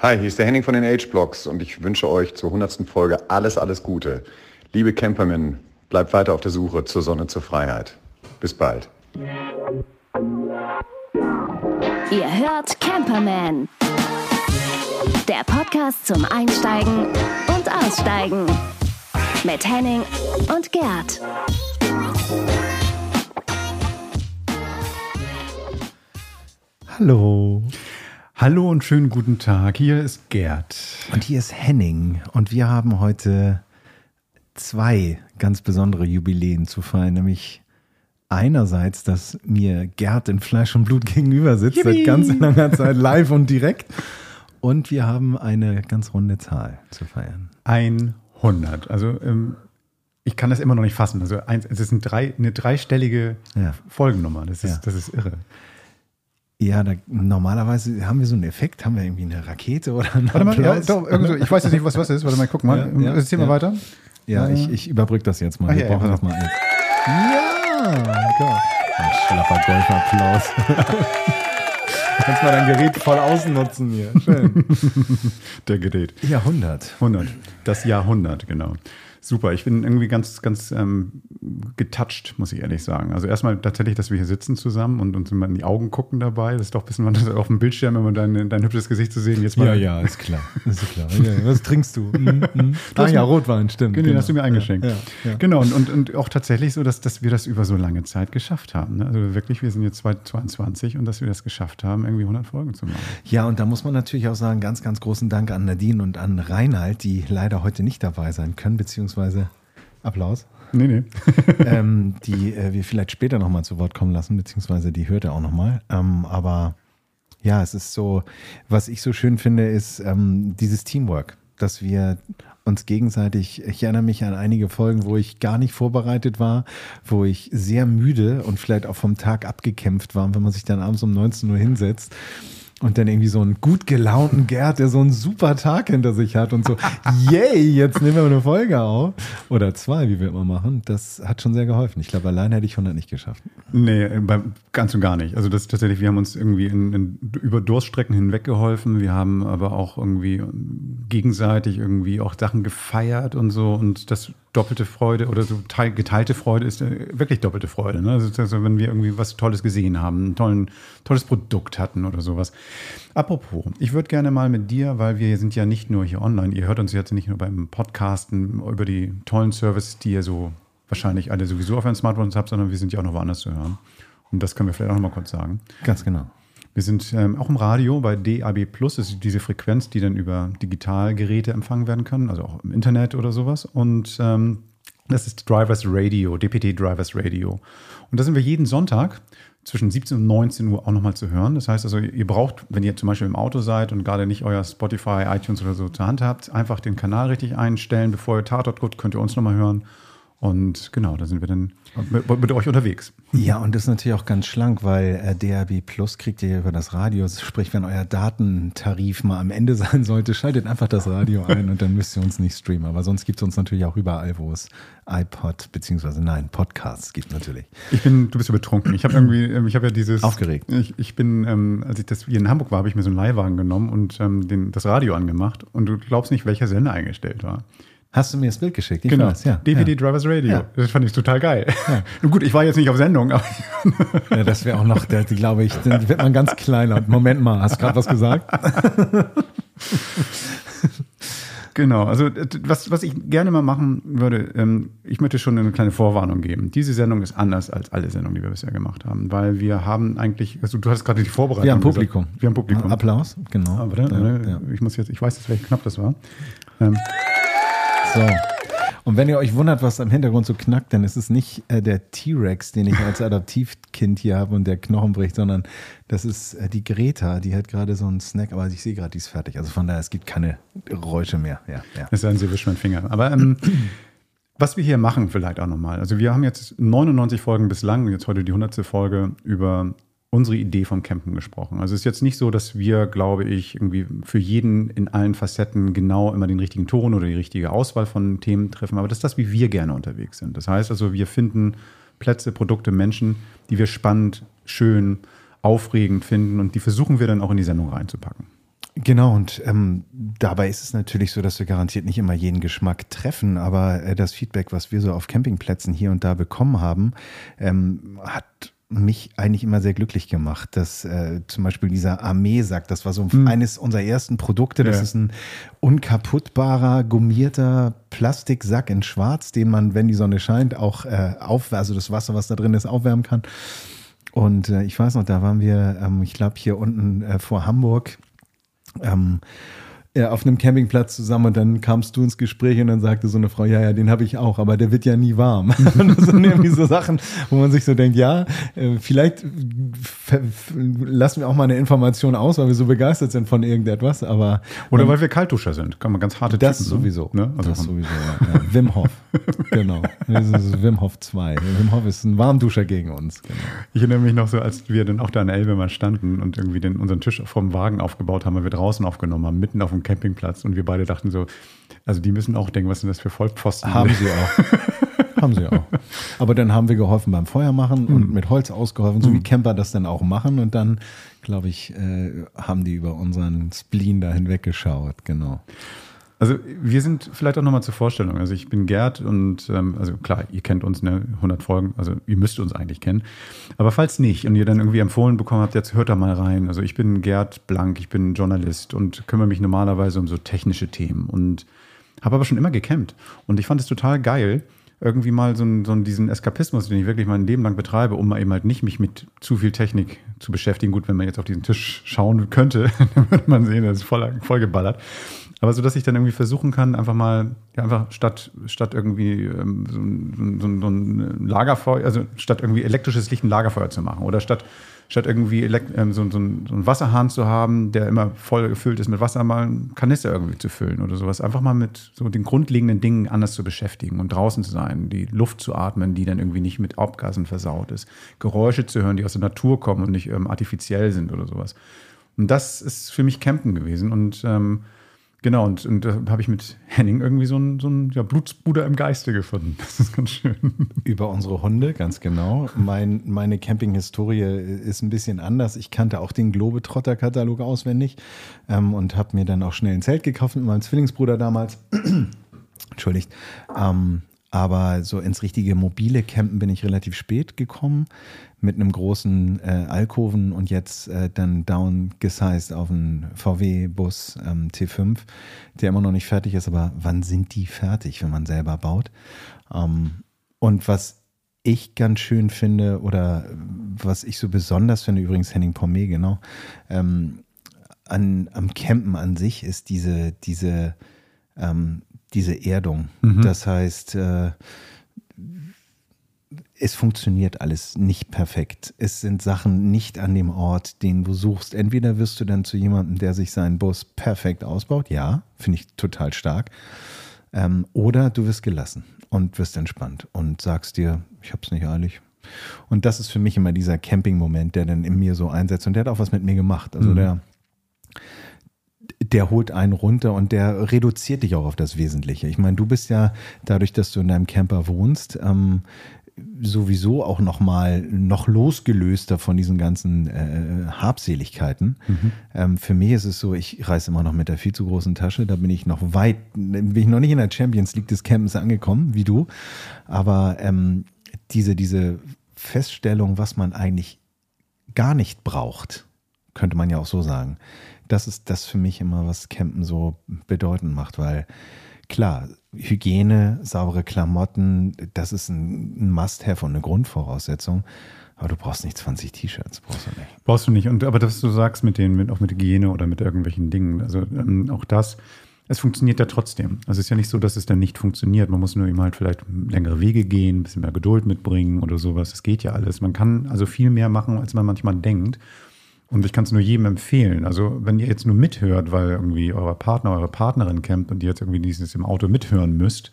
Hi, hier ist der Henning von den H-Blocks und ich wünsche euch zur 100. Folge alles, alles Gute. Liebe Campermen, bleibt weiter auf der Suche zur Sonne, zur Freiheit. Bis bald. Ihr hört Camperman. Der Podcast zum Einsteigen und Aussteigen. Mit Henning und Gerd. Hallo. Hallo und schönen guten Tag. Hier ist Gerd. Und hier ist Henning. Und wir haben heute zwei ganz besondere Jubiläen zu feiern, nämlich einerseits, dass mir Gerd in Fleisch und Blut gegenüber sitzt, seit ganz langer Zeit live und direkt. Und wir haben eine ganz runde Zahl zu feiern. 100. Also ähm, ich kann das immer noch nicht fassen. Also eins, es ist ein drei, eine dreistellige Ja. Folgennummer. Das ist, Ja. das ist irre. Ja, da, normalerweise haben wir so einen Effekt, haben wir irgendwie eine Rakete oder einen Warte mal, ja, doch, irgend so, ich weiß jetzt nicht, was was ist. Warte mal, guck mal. Ja, ja, Erzähl mal weiter. Ja, ich, ich überbrücke das jetzt mal. Ach Wir ja, ja, brauchen das mal jetzt. Ja, Gott. Ein schlapper Golfapplaus. Kannst mal dein Gerät voll ausnutzen hier. Schön. Der Gerät. Jahrhundert. 100. Das Jahrhundert, genau. Super, ich bin irgendwie ganz, ganz ähm, getouched, muss ich ehrlich sagen. Also erstmal tatsächlich, dass wir hier sitzen zusammen und uns immer in die Augen gucken dabei. Das ist doch ein bisschen was auf dem Bildschirm, immer dein, dein hübsches Gesicht zu sehen. Jetzt mal, Ja, ja, ist klar. Ist klar. Ja, was trinkst du? Mm, mm. Ah hast ja, mir- Rotwein, stimmt. Den hast du mir eingeschenkt. Ja, ja. Genau, und, und, und auch tatsächlich so, dass, dass wir das über so lange Zeit geschafft haben. Ne? Also wirklich, wir sind jetzt 2022 und dass wir das geschafft haben, irgendwie 100 Folgen zu machen. Ja, und da muss man natürlich auch sagen, ganz, ganz großen Dank an Nadine und an Reinhard, die leider heute nicht dabei sein können, beziehungsweise Applaus. Nee, nee. ähm, die äh, wir vielleicht später nochmal zu Wort kommen lassen, beziehungsweise die hört er auch nochmal. Ähm, aber ja, es ist so, was ich so schön finde, ist ähm, dieses Teamwork, dass wir uns gegenseitig, ich erinnere mich an einige Folgen, wo ich gar nicht vorbereitet war, wo ich sehr müde und vielleicht auch vom Tag abgekämpft war, und wenn man sich dann abends um 19 Uhr hinsetzt und dann irgendwie so einen gut gelaunten Gerd, der so einen super Tag hinter sich hat und so, yay, jetzt nehmen wir eine Folge auf. Oder zwei, wie wir immer machen. Das hat schon sehr geholfen. Ich glaube, allein hätte ich 100 nicht geschafft. Nee, äh, bei, ganz und gar nicht. Also das ist tatsächlich, wir haben uns irgendwie in, in, über Durststrecken hinweg geholfen. Wir haben aber auch irgendwie gegenseitig irgendwie auch Sachen gefeiert und so. Und das doppelte Freude oder so teil, geteilte Freude ist äh, wirklich doppelte Freude. Ne? Also, also wenn wir irgendwie was Tolles gesehen haben, ein tollen, tolles Produkt hatten oder sowas. Apropos, ich würde gerne mal mit dir, weil wir sind ja nicht nur hier online, ihr hört uns jetzt nicht nur beim Podcasten über die tollen Services, die ihr so wahrscheinlich alle sowieso auf euren Smartphones habt, sondern wir sind ja auch noch woanders zu hören. Und das können wir vielleicht auch noch mal kurz sagen. Ganz genau. Wir sind ähm, auch im Radio bei DAB Plus, das ist diese Frequenz, die dann über Digitalgeräte empfangen werden können, also auch im Internet oder sowas. Und ähm, das ist Drivers Radio, DPT Drivers Radio. Und da sind wir jeden Sonntag zwischen 17 und 19 Uhr auch nochmal zu hören. Das heißt also, ihr braucht, wenn ihr zum Beispiel im Auto seid und gerade nicht euer Spotify, iTunes oder so zur Hand habt, einfach den Kanal richtig einstellen. Bevor ihr Tatort guckt, könnt ihr uns nochmal hören. Und genau, da sind wir dann mit, mit euch unterwegs. Ja, und das ist natürlich auch ganz schlank, weil äh, DRB Plus kriegt ihr über das Radio. Sprich, wenn euer Datentarif mal am Ende sein sollte, schaltet einfach das Radio ein und dann müsst ihr uns nicht streamen. Aber sonst gibt es uns natürlich auch überall, wo es iPod, beziehungsweise nein, Podcasts gibt natürlich. Ich bin, du bist ja betrunken. Ich habe irgendwie, ähm, ich habe ja dieses. Aufgeregt. Ich, ich bin, ähm, als ich das hier in Hamburg war, habe ich mir so einen Leihwagen genommen und ähm, den, das Radio angemacht. Und du glaubst nicht, welcher Sender eingestellt war. Hast du mir das Bild geschickt? Ich genau. weiß, ja. DVD ja. Drivers Radio. Ja. Das fand ich total geil. Nun gut, ich war jetzt nicht auf Sendung, aber Ja, das wäre auch noch, glaube ich, die wird man ganz kleiner. Moment mal, hast du gerade was gesagt? Genau, also äh, was, was ich gerne mal machen würde, ähm, ich möchte schon eine kleine Vorwarnung geben. Diese Sendung ist anders als alle Sendungen, die wir bisher gemacht haben, weil wir haben eigentlich, also du hast gerade die Vorbereitung Wir haben gesagt. Publikum. Wir haben Publikum. Applaus, genau. Ah, warte, Ja, warte, ja. Ich muss jetzt, ich weiß jetzt, welcher Knopf das war. Ähm, So. Und wenn ihr euch wundert, was im Hintergrund so knackt, dann ist es nicht äh, der T-Rex, den ich als Adoptivkind hier habe und der Knochen bricht, sondern das ist äh, die Greta, die hat gerade so einen Snack, aber ich sehe gerade, die ist fertig. Also von daher, es gibt keine Geräusche mehr. Ja, ja. Es sei sie wischt meinen Finger. Aber ähm, was wir hier machen, vielleicht auch nochmal. Also, wir haben jetzt 99 Folgen bislang jetzt heute die 100. Folge über unsere Idee vom Campen gesprochen. Also, es ist jetzt nicht so, dass wir, glaube ich, irgendwie für jeden in allen Facetten genau immer den richtigen Ton oder die richtige Auswahl von Themen treffen, aber das ist das, wie wir gerne unterwegs sind. Das heißt also, wir finden Plätze, Produkte, Menschen, die wir spannend, schön, aufregend finden und die versuchen wir dann auch in die Sendung reinzupacken. Genau, und ähm, dabei ist es natürlich so, dass wir garantiert nicht immer jeden Geschmack treffen, aber äh, das Feedback, was wir so auf Campingplätzen hier und da bekommen haben, ähm, hat mich eigentlich immer sehr glücklich gemacht, dass äh, zum Beispiel dieser Armeesack, das war so mhm. eines unserer ersten Produkte, das ja. ist ein unkaputtbarer, gummierter Plastiksack in schwarz, den man, wenn die Sonne scheint, auch äh, auf, also das Wasser, was da drin ist, aufwärmen kann. Und äh, ich weiß noch, da waren wir, ähm, ich glaube, hier unten äh, vor Hamburg ähm, auf einem Campingplatz zusammen und dann kamst du ins Gespräch und dann sagte so eine Frau, ja, ja, den habe ich auch, aber der wird ja nie warm. das sind irgendwie so Sachen, wo man sich so denkt, ja, äh, vielleicht lassen wir auch mal eine Information aus, weil wir so begeistert sind von irgendetwas, aber. Oder weil wir Kaltduscher sind, kann man ganz harte Das Typen, sowieso. Ne? Also das sowieso, ja. ja. Wim Hof. genau. Das ist Wim Hof 2. Wim Hof ist ein Warmduscher gegen uns. Genau. Ich erinnere mich noch so, als wir dann auch da an der Elbe mal standen und irgendwie den, unseren Tisch vom Wagen aufgebaut haben, weil wir draußen aufgenommen haben, mitten auf dem Campingplatz und wir beide dachten so, also die müssen auch denken, was sind das für Vollpfosten? Haben sie auch. haben sie auch. Aber dann haben wir geholfen beim Feuer machen und mhm. mit Holz ausgeholfen, so wie mhm. Camper das dann auch machen. Und dann, glaube ich, äh, haben die über unseren Spleen da hinweggeschaut, genau. Also wir sind vielleicht auch nochmal zur Vorstellung. Also ich bin Gerd und ähm, also klar, ihr kennt uns, ne, 100 Folgen, also ihr müsst uns eigentlich kennen. Aber falls nicht und ihr dann irgendwie empfohlen bekommen habt, jetzt hört da mal rein. Also ich bin Gerd Blank, ich bin Journalist und kümmere mich normalerweise um so technische Themen und habe aber schon immer gecampt. Und ich fand es total geil, irgendwie mal so, so diesen Eskapismus, den ich wirklich mein Leben lang betreibe, um mal eben halt nicht mich mit zu viel Technik zu beschäftigen. Gut, wenn man jetzt auf diesen Tisch schauen könnte, dann würde man sehen, das ist voll, voll geballert. Aber so, dass ich dann irgendwie versuchen kann, einfach mal, ja, einfach statt, statt irgendwie ähm, so, so, so, ein Lagerfeuer, also statt irgendwie elektrisches Licht ein Lagerfeuer zu machen oder statt, statt irgendwie ähm, so, so, einen Wasserhahn zu haben, der immer voll gefüllt ist mit Wasser, mal einen Kanister irgendwie zu füllen oder sowas. Einfach mal mit so den grundlegenden Dingen anders zu beschäftigen und draußen zu sein, die Luft zu atmen, die dann irgendwie nicht mit Abgasen versaut ist, Geräusche zu hören, die aus der Natur kommen und nicht ähm, artifiziell sind oder sowas. Und das ist für mich Campen gewesen und ähm, Genau, und, und da habe ich mit Henning irgendwie so einen, so einen ja, Blutsbruder im Geiste gefunden. Das ist ganz schön. Über unsere Hunde, ganz genau. Mein, meine Camping-Historie ist ein bisschen anders. Ich kannte auch den Globetrotter-Katalog auswendig ähm, und habe mir dann auch schnell ein Zelt gekauft mit meinem Zwillingsbruder damals. Entschuldigt. Ähm, aber so ins richtige mobile Campen bin ich relativ spät gekommen mit einem großen äh, Alkoven und jetzt äh, dann downgesized auf einen VW-Bus ähm, T5, der immer noch nicht fertig ist. Aber wann sind die fertig, wenn man selber baut? Ähm, und was ich ganz schön finde oder was ich so besonders finde, übrigens Henning Pommet, genau, ähm, an, am Campen an sich ist diese, diese ähm, diese Erdung. Mhm. Das heißt, äh, es funktioniert alles nicht perfekt. Es sind Sachen nicht an dem Ort, den du suchst. Entweder wirst du dann zu jemandem, der sich seinen Bus perfekt ausbaut, ja, finde ich total stark. Ähm, oder du wirst gelassen und wirst entspannt und sagst dir, ich habe es nicht eilig. Und das ist für mich immer dieser Camping-Moment, der dann in mir so einsetzt. Und der hat auch was mit mir gemacht. Also mhm. der der holt einen runter und der reduziert dich auch auf das Wesentliche. Ich meine, du bist ja dadurch, dass du in deinem Camper wohnst, ähm, sowieso auch noch mal noch losgelöster von diesen ganzen äh, Habseligkeiten. Mhm. Ähm, für mich ist es so, ich reise immer noch mit der viel zu großen Tasche. Da bin ich noch weit, bin ich noch nicht in der Champions League des Campens angekommen, wie du. Aber ähm, diese, diese Feststellung, was man eigentlich gar nicht braucht, könnte man ja auch so sagen das ist das für mich immer, was Campen so bedeutend macht, weil klar, Hygiene, saubere Klamotten, das ist ein Must-Have und eine Grundvoraussetzung. Aber du brauchst nicht 20 T-Shirts, brauchst du nicht. Brauchst du nicht. Und aber dass du sagst mit den, mit, auch mit Hygiene oder mit irgendwelchen Dingen, also ähm, auch das, es funktioniert ja trotzdem. Also es ist ja nicht so, dass es dann nicht funktioniert. Man muss nur eben halt vielleicht längere Wege gehen, ein bisschen mehr Geduld mitbringen oder sowas. Das geht ja alles. Man kann also viel mehr machen, als man manchmal denkt. Und ich kann es nur jedem empfehlen. Also, wenn ihr jetzt nur mithört, weil irgendwie euer Partner, eure Partnerin campt und ihr jetzt irgendwie dieses im Auto mithören müsst,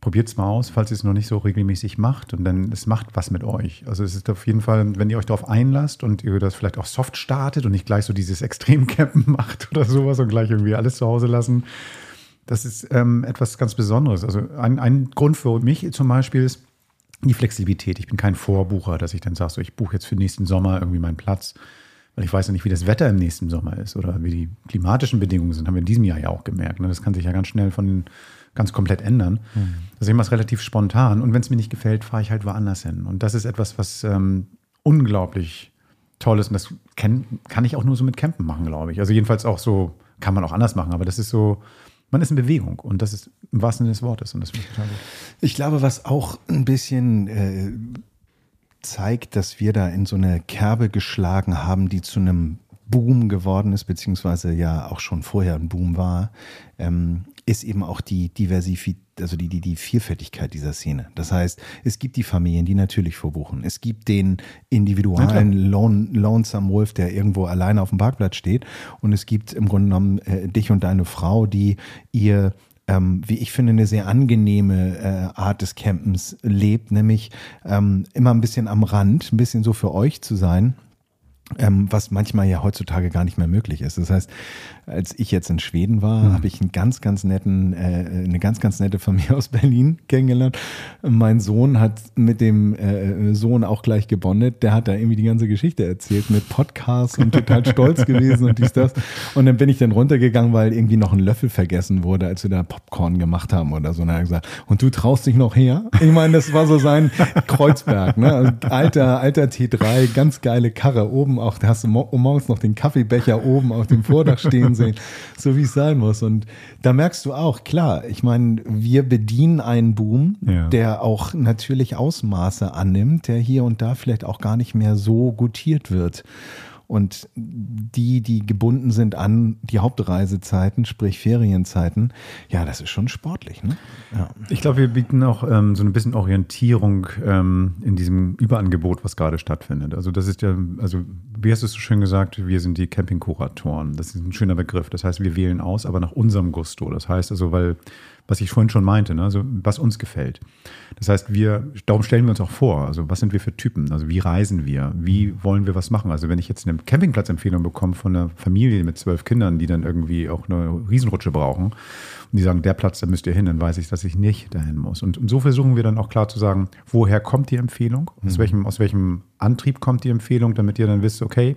probiert es mal aus, falls ihr es noch nicht so regelmäßig macht. Und dann, es macht was mit euch. Also, es ist auf jeden Fall, wenn ihr euch darauf einlasst und ihr das vielleicht auch soft startet und nicht gleich so dieses Extremcampen macht oder sowas und gleich irgendwie alles zu Hause lassen, das ist ähm, etwas ganz Besonderes. Also, ein, ein Grund für mich zum Beispiel ist, die Flexibilität. Ich bin kein Vorbucher, dass ich dann sage, so, ich buche jetzt für nächsten Sommer irgendwie meinen Platz Weil ich weiß ja nicht, wie das Wetter im nächsten Sommer ist oder wie die klimatischen Bedingungen sind, haben wir in diesem Jahr ja auch gemerkt. Ne? Das kann sich ja ganz schnell von ganz komplett ändern. Mhm. Also ich mache es relativ spontan und wenn es mir nicht gefällt, fahre ich halt woanders hin. Und das ist etwas, was ähm, unglaublich toll ist und das kann, kann ich auch nur so mit Campen machen, glaube ich. Also jedenfalls auch so, kann man auch anders machen, aber das ist so, man ist in Bewegung und das ist im wahrsten Sinne des Wortes und das finde ich total gut. Ich glaube, was auch ein bisschen äh, zeigt, dass wir da in so eine Kerbe geschlagen haben, die zu einem Boom geworden ist, beziehungsweise ja auch schon vorher ein Boom war, ähm, ist eben auch die Diversifizierung, also die, die, die Vielfältigkeit dieser Szene. Das heißt, es gibt die Familien, die natürlich vorbuchen. Es gibt den individuellen Lone, Lonesome Wolf, der irgendwo alleine auf dem Parkplatz steht. Und es gibt im Grunde genommen äh, dich und deine Frau, die ihr ähm, wie ich finde, eine sehr angenehme äh, Art des Campens lebt, nämlich ähm, immer ein bisschen am Rand, ein bisschen so für euch zu sein ähm, was manchmal ja heutzutage gar nicht mehr möglich ist. Das heißt, als ich jetzt in Schweden war, mhm. habe ich einen ganz, ganz netten, äh, eine ganz, ganz nette Familie aus Berlin kennengelernt. Mein Sohn hat mit dem äh, Sohn auch gleich gebondet. Der hat da irgendwie die ganze Geschichte erzählt mit Podcasts und total stolz gewesen und dies, das. Und dann bin ich dann runtergegangen, weil irgendwie noch ein Löffel vergessen wurde, als wir da Popcorn gemacht haben oder so. Und er hat gesagt, und du traust dich noch her? Ich meine, das war so sein Kreuzberg, ne? Also alter, alter T3, ganz geile Karre oben auch, da hast du morgens noch den Kaffeebecher oben auf dem Vordach stehen sehen, so wie es sein muss. Und da merkst du auch, klar, ich meine, wir bedienen einen Boom, ja. der auch natürlich Ausmaße annimmt, der hier und da vielleicht auch gar nicht mehr so gutiert wird. Und die, die gebunden sind an die Hauptreisezeiten, sprich Ferienzeiten, ja, das ist schon sportlich. Ne? Ja. Ich glaube, wir bieten auch ähm, so ein bisschen Orientierung ähm, in diesem Überangebot, was gerade stattfindet. Also das ist ja, also wie hast du es so schön gesagt, wir sind die Campingkuratoren. Das ist ein schöner Begriff. Das heißt, wir wählen aus, aber nach unserem Gusto. Das heißt also, weil was ich vorhin schon meinte, ne? also was uns gefällt. Das heißt, wir, darum stellen wir uns auch vor, also was sind wir für Typen, also wie reisen wir, wie wollen wir was machen. Also wenn ich jetzt eine Campingplatzempfehlung bekomme von einer Familie mit zwölf Kindern, die dann irgendwie auch eine Riesenrutsche brauchen und die sagen, der Platz, da müsst ihr hin, dann weiß ich, dass ich nicht dahin muss. Und, so versuchen wir dann auch klar zu sagen, woher kommt die Empfehlung, aus, mhm. welchem, aus welchem Antrieb kommt die Empfehlung, damit ihr dann wisst, okay,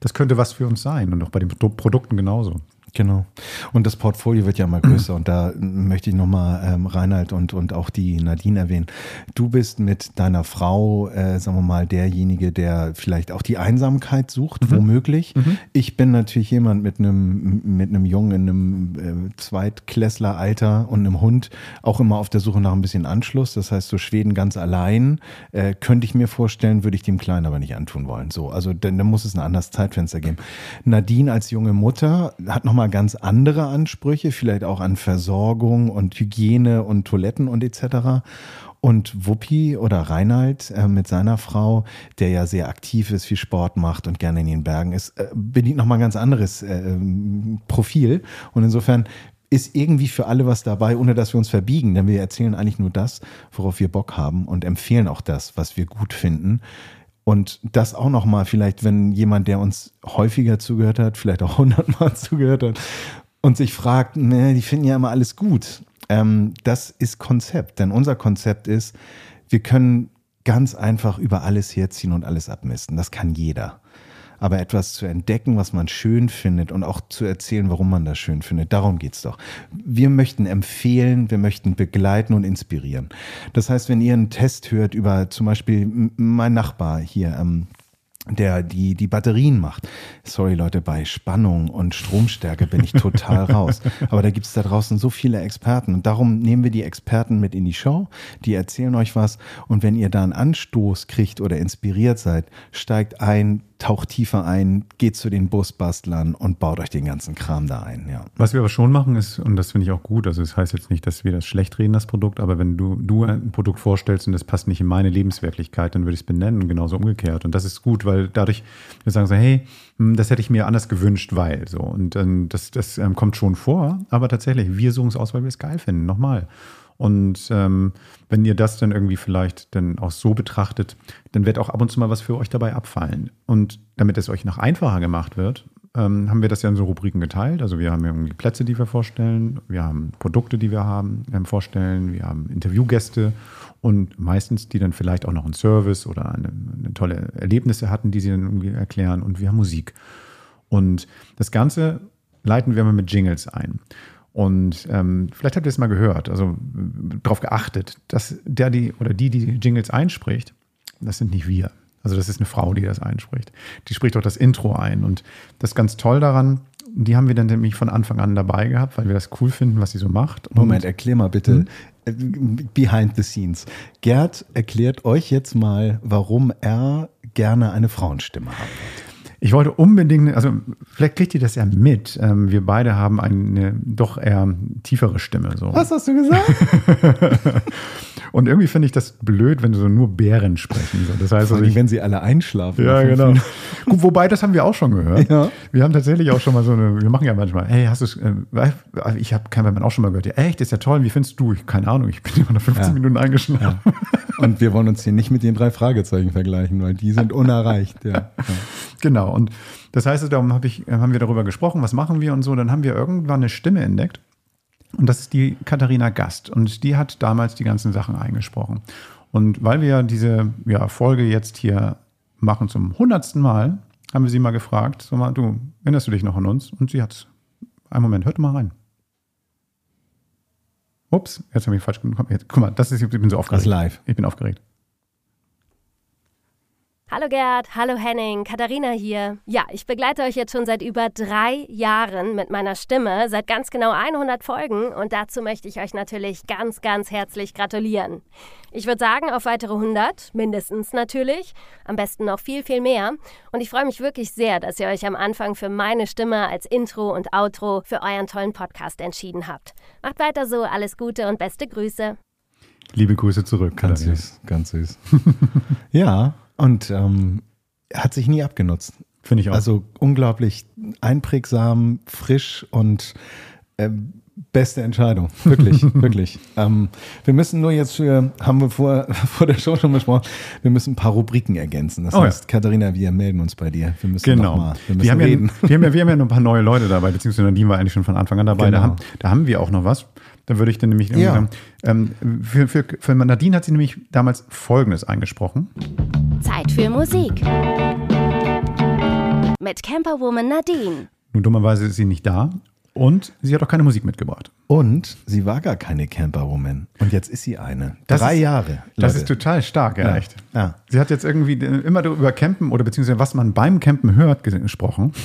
das könnte was für uns sein und auch bei den Produkten genauso. Genau. Und das Portfolio wird ja mal größer. Und da möchte ich nochmal ähm, Reinhard und, und auch die Nadine erwähnen. Du bist mit deiner Frau, äh, sagen wir mal, derjenige, der vielleicht auch die Einsamkeit sucht, mhm. womöglich. Mhm. Ich bin natürlich jemand mit einem, mit einem Jungen in einem äh, Zweitklässler-Alter und einem Hund auch immer auf der Suche nach ein bisschen Anschluss. Das heißt, so Schweden ganz allein äh, könnte ich mir vorstellen, würde ich dem Kleinen aber nicht antun wollen. So, also dann, dann muss es ein anderes Zeitfenster geben. Nadine als junge Mutter hat nochmal nochmal ganz andere Ansprüche, vielleicht auch an Versorgung und Hygiene und Toiletten und etc. Und Wuppi oder Reinhard äh, mit seiner Frau, der ja sehr aktiv ist, viel Sport macht und gerne in den Bergen ist, äh, bedient nochmal ein ganz anderes äh, Profil. Und insofern ist irgendwie für alle was dabei, ohne dass wir uns verbiegen, denn wir erzählen eigentlich nur das, worauf wir Bock haben und empfehlen auch das, was wir gut finden. Und das auch nochmal, vielleicht, wenn jemand, der uns häufiger zugehört hat, vielleicht auch hundertmal zugehört hat und sich fragt, ne, die finden ja immer alles gut. Ähm, das ist Konzept, denn unser Konzept ist, wir können ganz einfach über alles herziehen und alles abmisten. Das kann jeder aber etwas zu entdecken, was man schön findet und auch zu erzählen, warum man das schön findet. Darum geht's doch. Wir möchten empfehlen, wir möchten begleiten und inspirieren. Das heißt, wenn ihr einen Test hört über zum Beispiel mein Nachbar hier, ähm, der die, die Batterien macht. Sorry Leute, bei Spannung und Stromstärke bin ich total raus. Aber da gibt es da draußen so viele Experten und darum nehmen wir die Experten mit in die Show, die erzählen euch was und wenn ihr da einen Anstoß kriegt oder inspiriert seid, steigt ein, taucht tiefer ein, geht zu den Busbastlern und baut euch den ganzen Kram da ein. Ja. Was wir aber schon machen ist, und das finde ich auch gut, also das heißt jetzt nicht, dass wir das schlecht reden, das Produkt, aber wenn du, du ein Produkt vorstellst und das passt nicht in meine Lebenswirklichkeit, dann würde ich es benennen genauso umgekehrt. Und das ist gut, weil dadurch wir sagen so, hey, hm, das hätte ich mir anders gewünscht, weil so. Und ähm, das, das ähm, kommt schon vor, aber tatsächlich, wir suchen es aus, weil wir es geil finden. Nochmal. Und ähm, wenn ihr das dann irgendwie vielleicht dann auch so betrachtet, dann wird auch ab und zu mal was für euch dabei abfallen. Und damit es euch noch einfacher gemacht wird, ähm, haben wir das ja in so Rubriken geteilt. Also wir haben irgendwie Plätze, die wir vorstellen, wir haben Produkte, die wir haben, ähm, vorstellen, wir haben Interviewgäste und meistens die dann vielleicht auch noch einen Service oder eine, eine tolle Erlebnisse hatten, die sie dann irgendwie erklären und wir haben Musik. Und das Ganze leiten wir mal mit Jingles ein. Und ähm, vielleicht habt ihr es mal gehört, also darauf geachtet, dass der die oder die, die Jingles einspricht, das sind nicht wir. Also das ist eine Frau, die das einspricht. Die spricht auch das Intro ein. Und das ist ganz toll daran, die haben wir dann nämlich von Anfang an dabei gehabt, weil wir das cool finden, was sie so macht. Moment, erklär mal bitte hm? behind the scenes. Gerd erklärt euch jetzt mal, warum er gerne eine Frauenstimme haben wird. Ich wollte unbedingt, also vielleicht kriegt ihr das ja mit. Ähm, wir beide haben eine doch eher tiefere Stimme. So. Was hast du gesagt? Und irgendwie finde ich das blöd, wenn so nur Bären sprechen. So. Das heißt, also ich, wenn sie alle einschlafen. ja, genau. Gut, wobei, das haben wir auch schon gehört. Ja. Wir haben tatsächlich auch schon mal so eine, wir machen ja manchmal, hey, hast du es, äh, ich habe kein auch schon mal gehört, ja, echt, ist ja toll, wie findest du? Ich, keine Ahnung, ich bin immer nach 15 Ja. Minuten eingeschlafen. Und wir wollen uns hier nicht mit den drei Fragezeichen vergleichen, weil die sind unerreicht. Ja. Ja. Genau. Und das heißt, darum hab ich, haben wir darüber gesprochen, was machen wir und so. Dann haben wir irgendwann eine Stimme entdeckt. Und das ist die Katharina Gast. Und die hat damals die ganzen Sachen eingesprochen. Und weil wir diese ja, Folge jetzt hier machen zum hundertsten Mal, haben wir sie mal gefragt, so mal, du, erinnerst du dich noch an uns? Und sie hat einen Moment, hört mal rein. Ups, jetzt habe ich falsch. Jetzt, Guck mal, das ist, ich bin so aufgeregt. Das ist live. Ich bin aufgeregt. Hallo Gerd, hallo Henning, Katharina hier. Ja, ich begleite euch jetzt schon seit über drei Jahren mit meiner Stimme, seit ganz genau 100 Folgen und dazu möchte ich euch natürlich ganz, ganz herzlich gratulieren. Ich würde sagen, auf weitere 100, mindestens natürlich, am besten noch viel, viel mehr. Und ich freue mich wirklich sehr, dass ihr euch am Anfang für meine Stimme als Intro und Outro für euren tollen Podcast entschieden habt. Macht weiter so, alles Gute und beste Grüße. Liebe Grüße zurück. Ganz süß, ganz süß. ja, und ähm, hat sich nie abgenutzt. Finde ich auch. Also unglaublich einprägsam, frisch und ähm, beste Entscheidung. Wirklich, wirklich. Ähm, wir müssen nur jetzt für, haben wir vor, vor der Show schon besprochen, wir müssen ein paar Rubriken ergänzen. Das Oh ja. heißt, Katharina, wir melden uns bei dir. Wir müssen Genau. mal, wir müssen wir, haben reden. Ja, wir, haben ja, wir haben ja noch ein paar neue Leute dabei, beziehungsweise Nadine war eigentlich schon von Anfang an dabei. Da, Genau. haben, da haben wir auch noch was. Da würde ich dann nämlich Ja. sagen, ähm, für, für, für Nadine hat sie nämlich damals Folgendes eingesprochen. Zeit für Musik. Mit Camperwoman Nadine. Nun, dummerweise ist sie nicht da und sie hat auch keine Musik mitgebracht. Und sie war gar keine Camperwoman. Und jetzt ist sie eine. Das Drei ist- Jahre. Das Leute. ist total stark, ja, Ja. echt. Ja. Sie hat jetzt irgendwie immer über Campen oder beziehungsweise was man beim Campen hört ges- gesprochen.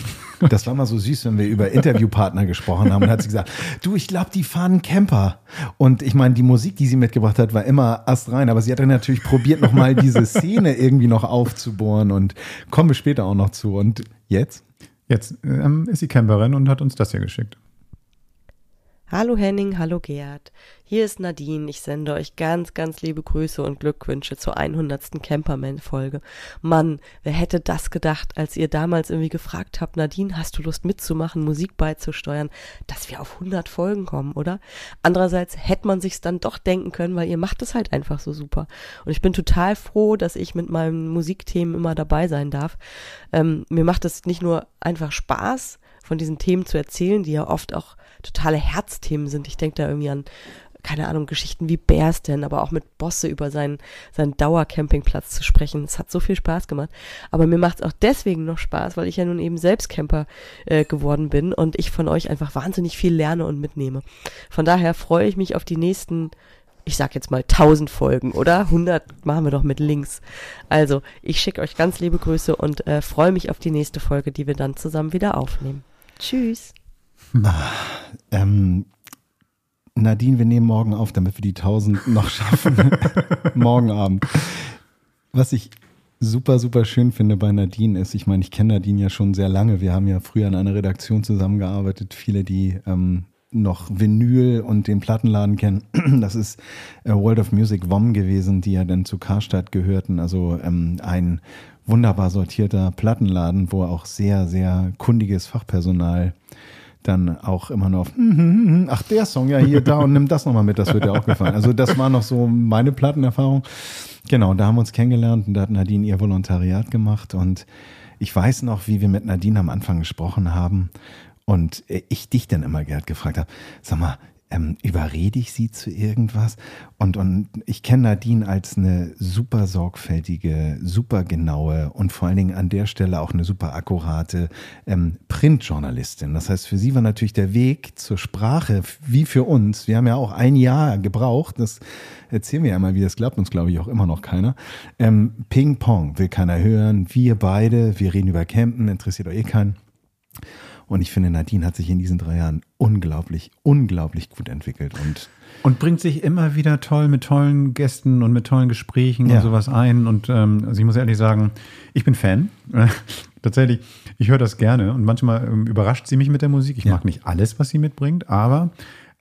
Das war mal so süß, wenn wir über Interviewpartner gesprochen haben. Und hat sie gesagt, du, ich glaube, die fahren Camper. Und ich meine, die Musik, die sie mitgebracht hat, war immer astrein. Aber sie hat dann natürlich probiert, nochmal diese Szene irgendwie noch aufzubohren. Und kommen wir später auch noch zu. Und jetzt? Jetzt ähm, ist sie Camperin und hat uns das hier geschickt. Hallo Henning, hallo Gerd. Hier ist Nadine. Ich sende euch ganz, ganz liebe Grüße und Glückwünsche zur 100. Camperman-Folge. Mann, wer hätte das gedacht, als ihr damals irgendwie gefragt habt, Nadine, hast du Lust mitzumachen, Musik beizusteuern, dass wir auf 100 Folgen kommen, oder? Andererseits hätte man sich's dann doch denken können, weil ihr macht es halt einfach so super. Und ich bin total froh, dass ich mit meinen Musikthemen immer dabei sein darf. Ähm, mir macht es nicht nur einfach Spaß, von diesen Themen zu erzählen, die ja oft auch totale Herzthemen sind. Ich denke da irgendwie an, keine Ahnung, Geschichten wie Bärsten, aber auch mit Bosse über seinen, seinen Dauercampingplatz zu sprechen. Es hat so viel Spaß gemacht. Aber mir macht es auch deswegen noch Spaß, weil ich ja nun eben selbst Camper äh, geworden bin und ich von euch einfach wahnsinnig viel lerne und mitnehme. Von daher freue ich mich auf die nächsten ich sag jetzt mal 1000 Folgen, oder? 100 machen wir doch mit Links. Also, ich schicke euch ganz liebe Grüße und äh, freue mich auf die nächste Folge, die wir dann zusammen wieder aufnehmen. Tschüss. Ähm, Nadine, wir nehmen morgen auf, damit wir die 1000 noch schaffen. morgen Abend. Was ich super, super schön finde bei Nadine ist, ich meine, ich kenne Nadine ja schon sehr lange. Wir haben ja früher in einer Redaktion zusammengearbeitet. Viele, die ähm, noch Vinyl und den Plattenladen kennen. Das ist äh, World of Music WOM gewesen, die ja dann zu Karstadt gehörten. Also ähm, ein wunderbar sortierter Plattenladen, wo auch sehr, sehr kundiges Fachpersonal dann auch immer nur auf, hm, hm, hm, hm, ach, der Song ja hier, da und nimm das nochmal mit, das wird dir auch gefallen. Also das war noch so meine Plattenerfahrung. Genau, da haben wir uns kennengelernt und da hat Nadine ihr Volontariat gemacht und ich weiß noch, wie wir mit Nadine am Anfang gesprochen haben und ich dich dann immer, Gerd, gefragt habe, sag mal, ähm, überrede ich sie zu irgendwas? Und, und ich kenne Nadine als eine super sorgfältige, super genaue und vor allen Dingen an der Stelle auch eine super akkurate ähm, Printjournalistin. Das heißt, für sie war natürlich der Weg zur Sprache, wie für uns, wir haben ja auch ein Jahr gebraucht, das erzählen wir ja mal, wie das glaubt uns, glaube ich, auch immer noch keiner. Ähm, Ping-Pong will keiner hören, wir beide, wir reden über Campen, interessiert euch eh keinen. Und ich finde, Nadine hat sich in diesen drei Jahren unglaublich, unglaublich gut entwickelt und und bringt sich immer wieder toll mit tollen Gästen und mit tollen Gesprächen Ja. und sowas ein. Und ähm, also ich muss ehrlich sagen, ich bin Fan. Tatsächlich, ich höre das gerne und manchmal ähm, überrascht sie mich mit der Musik. Ich Ja. mag nicht alles, was sie mitbringt, aber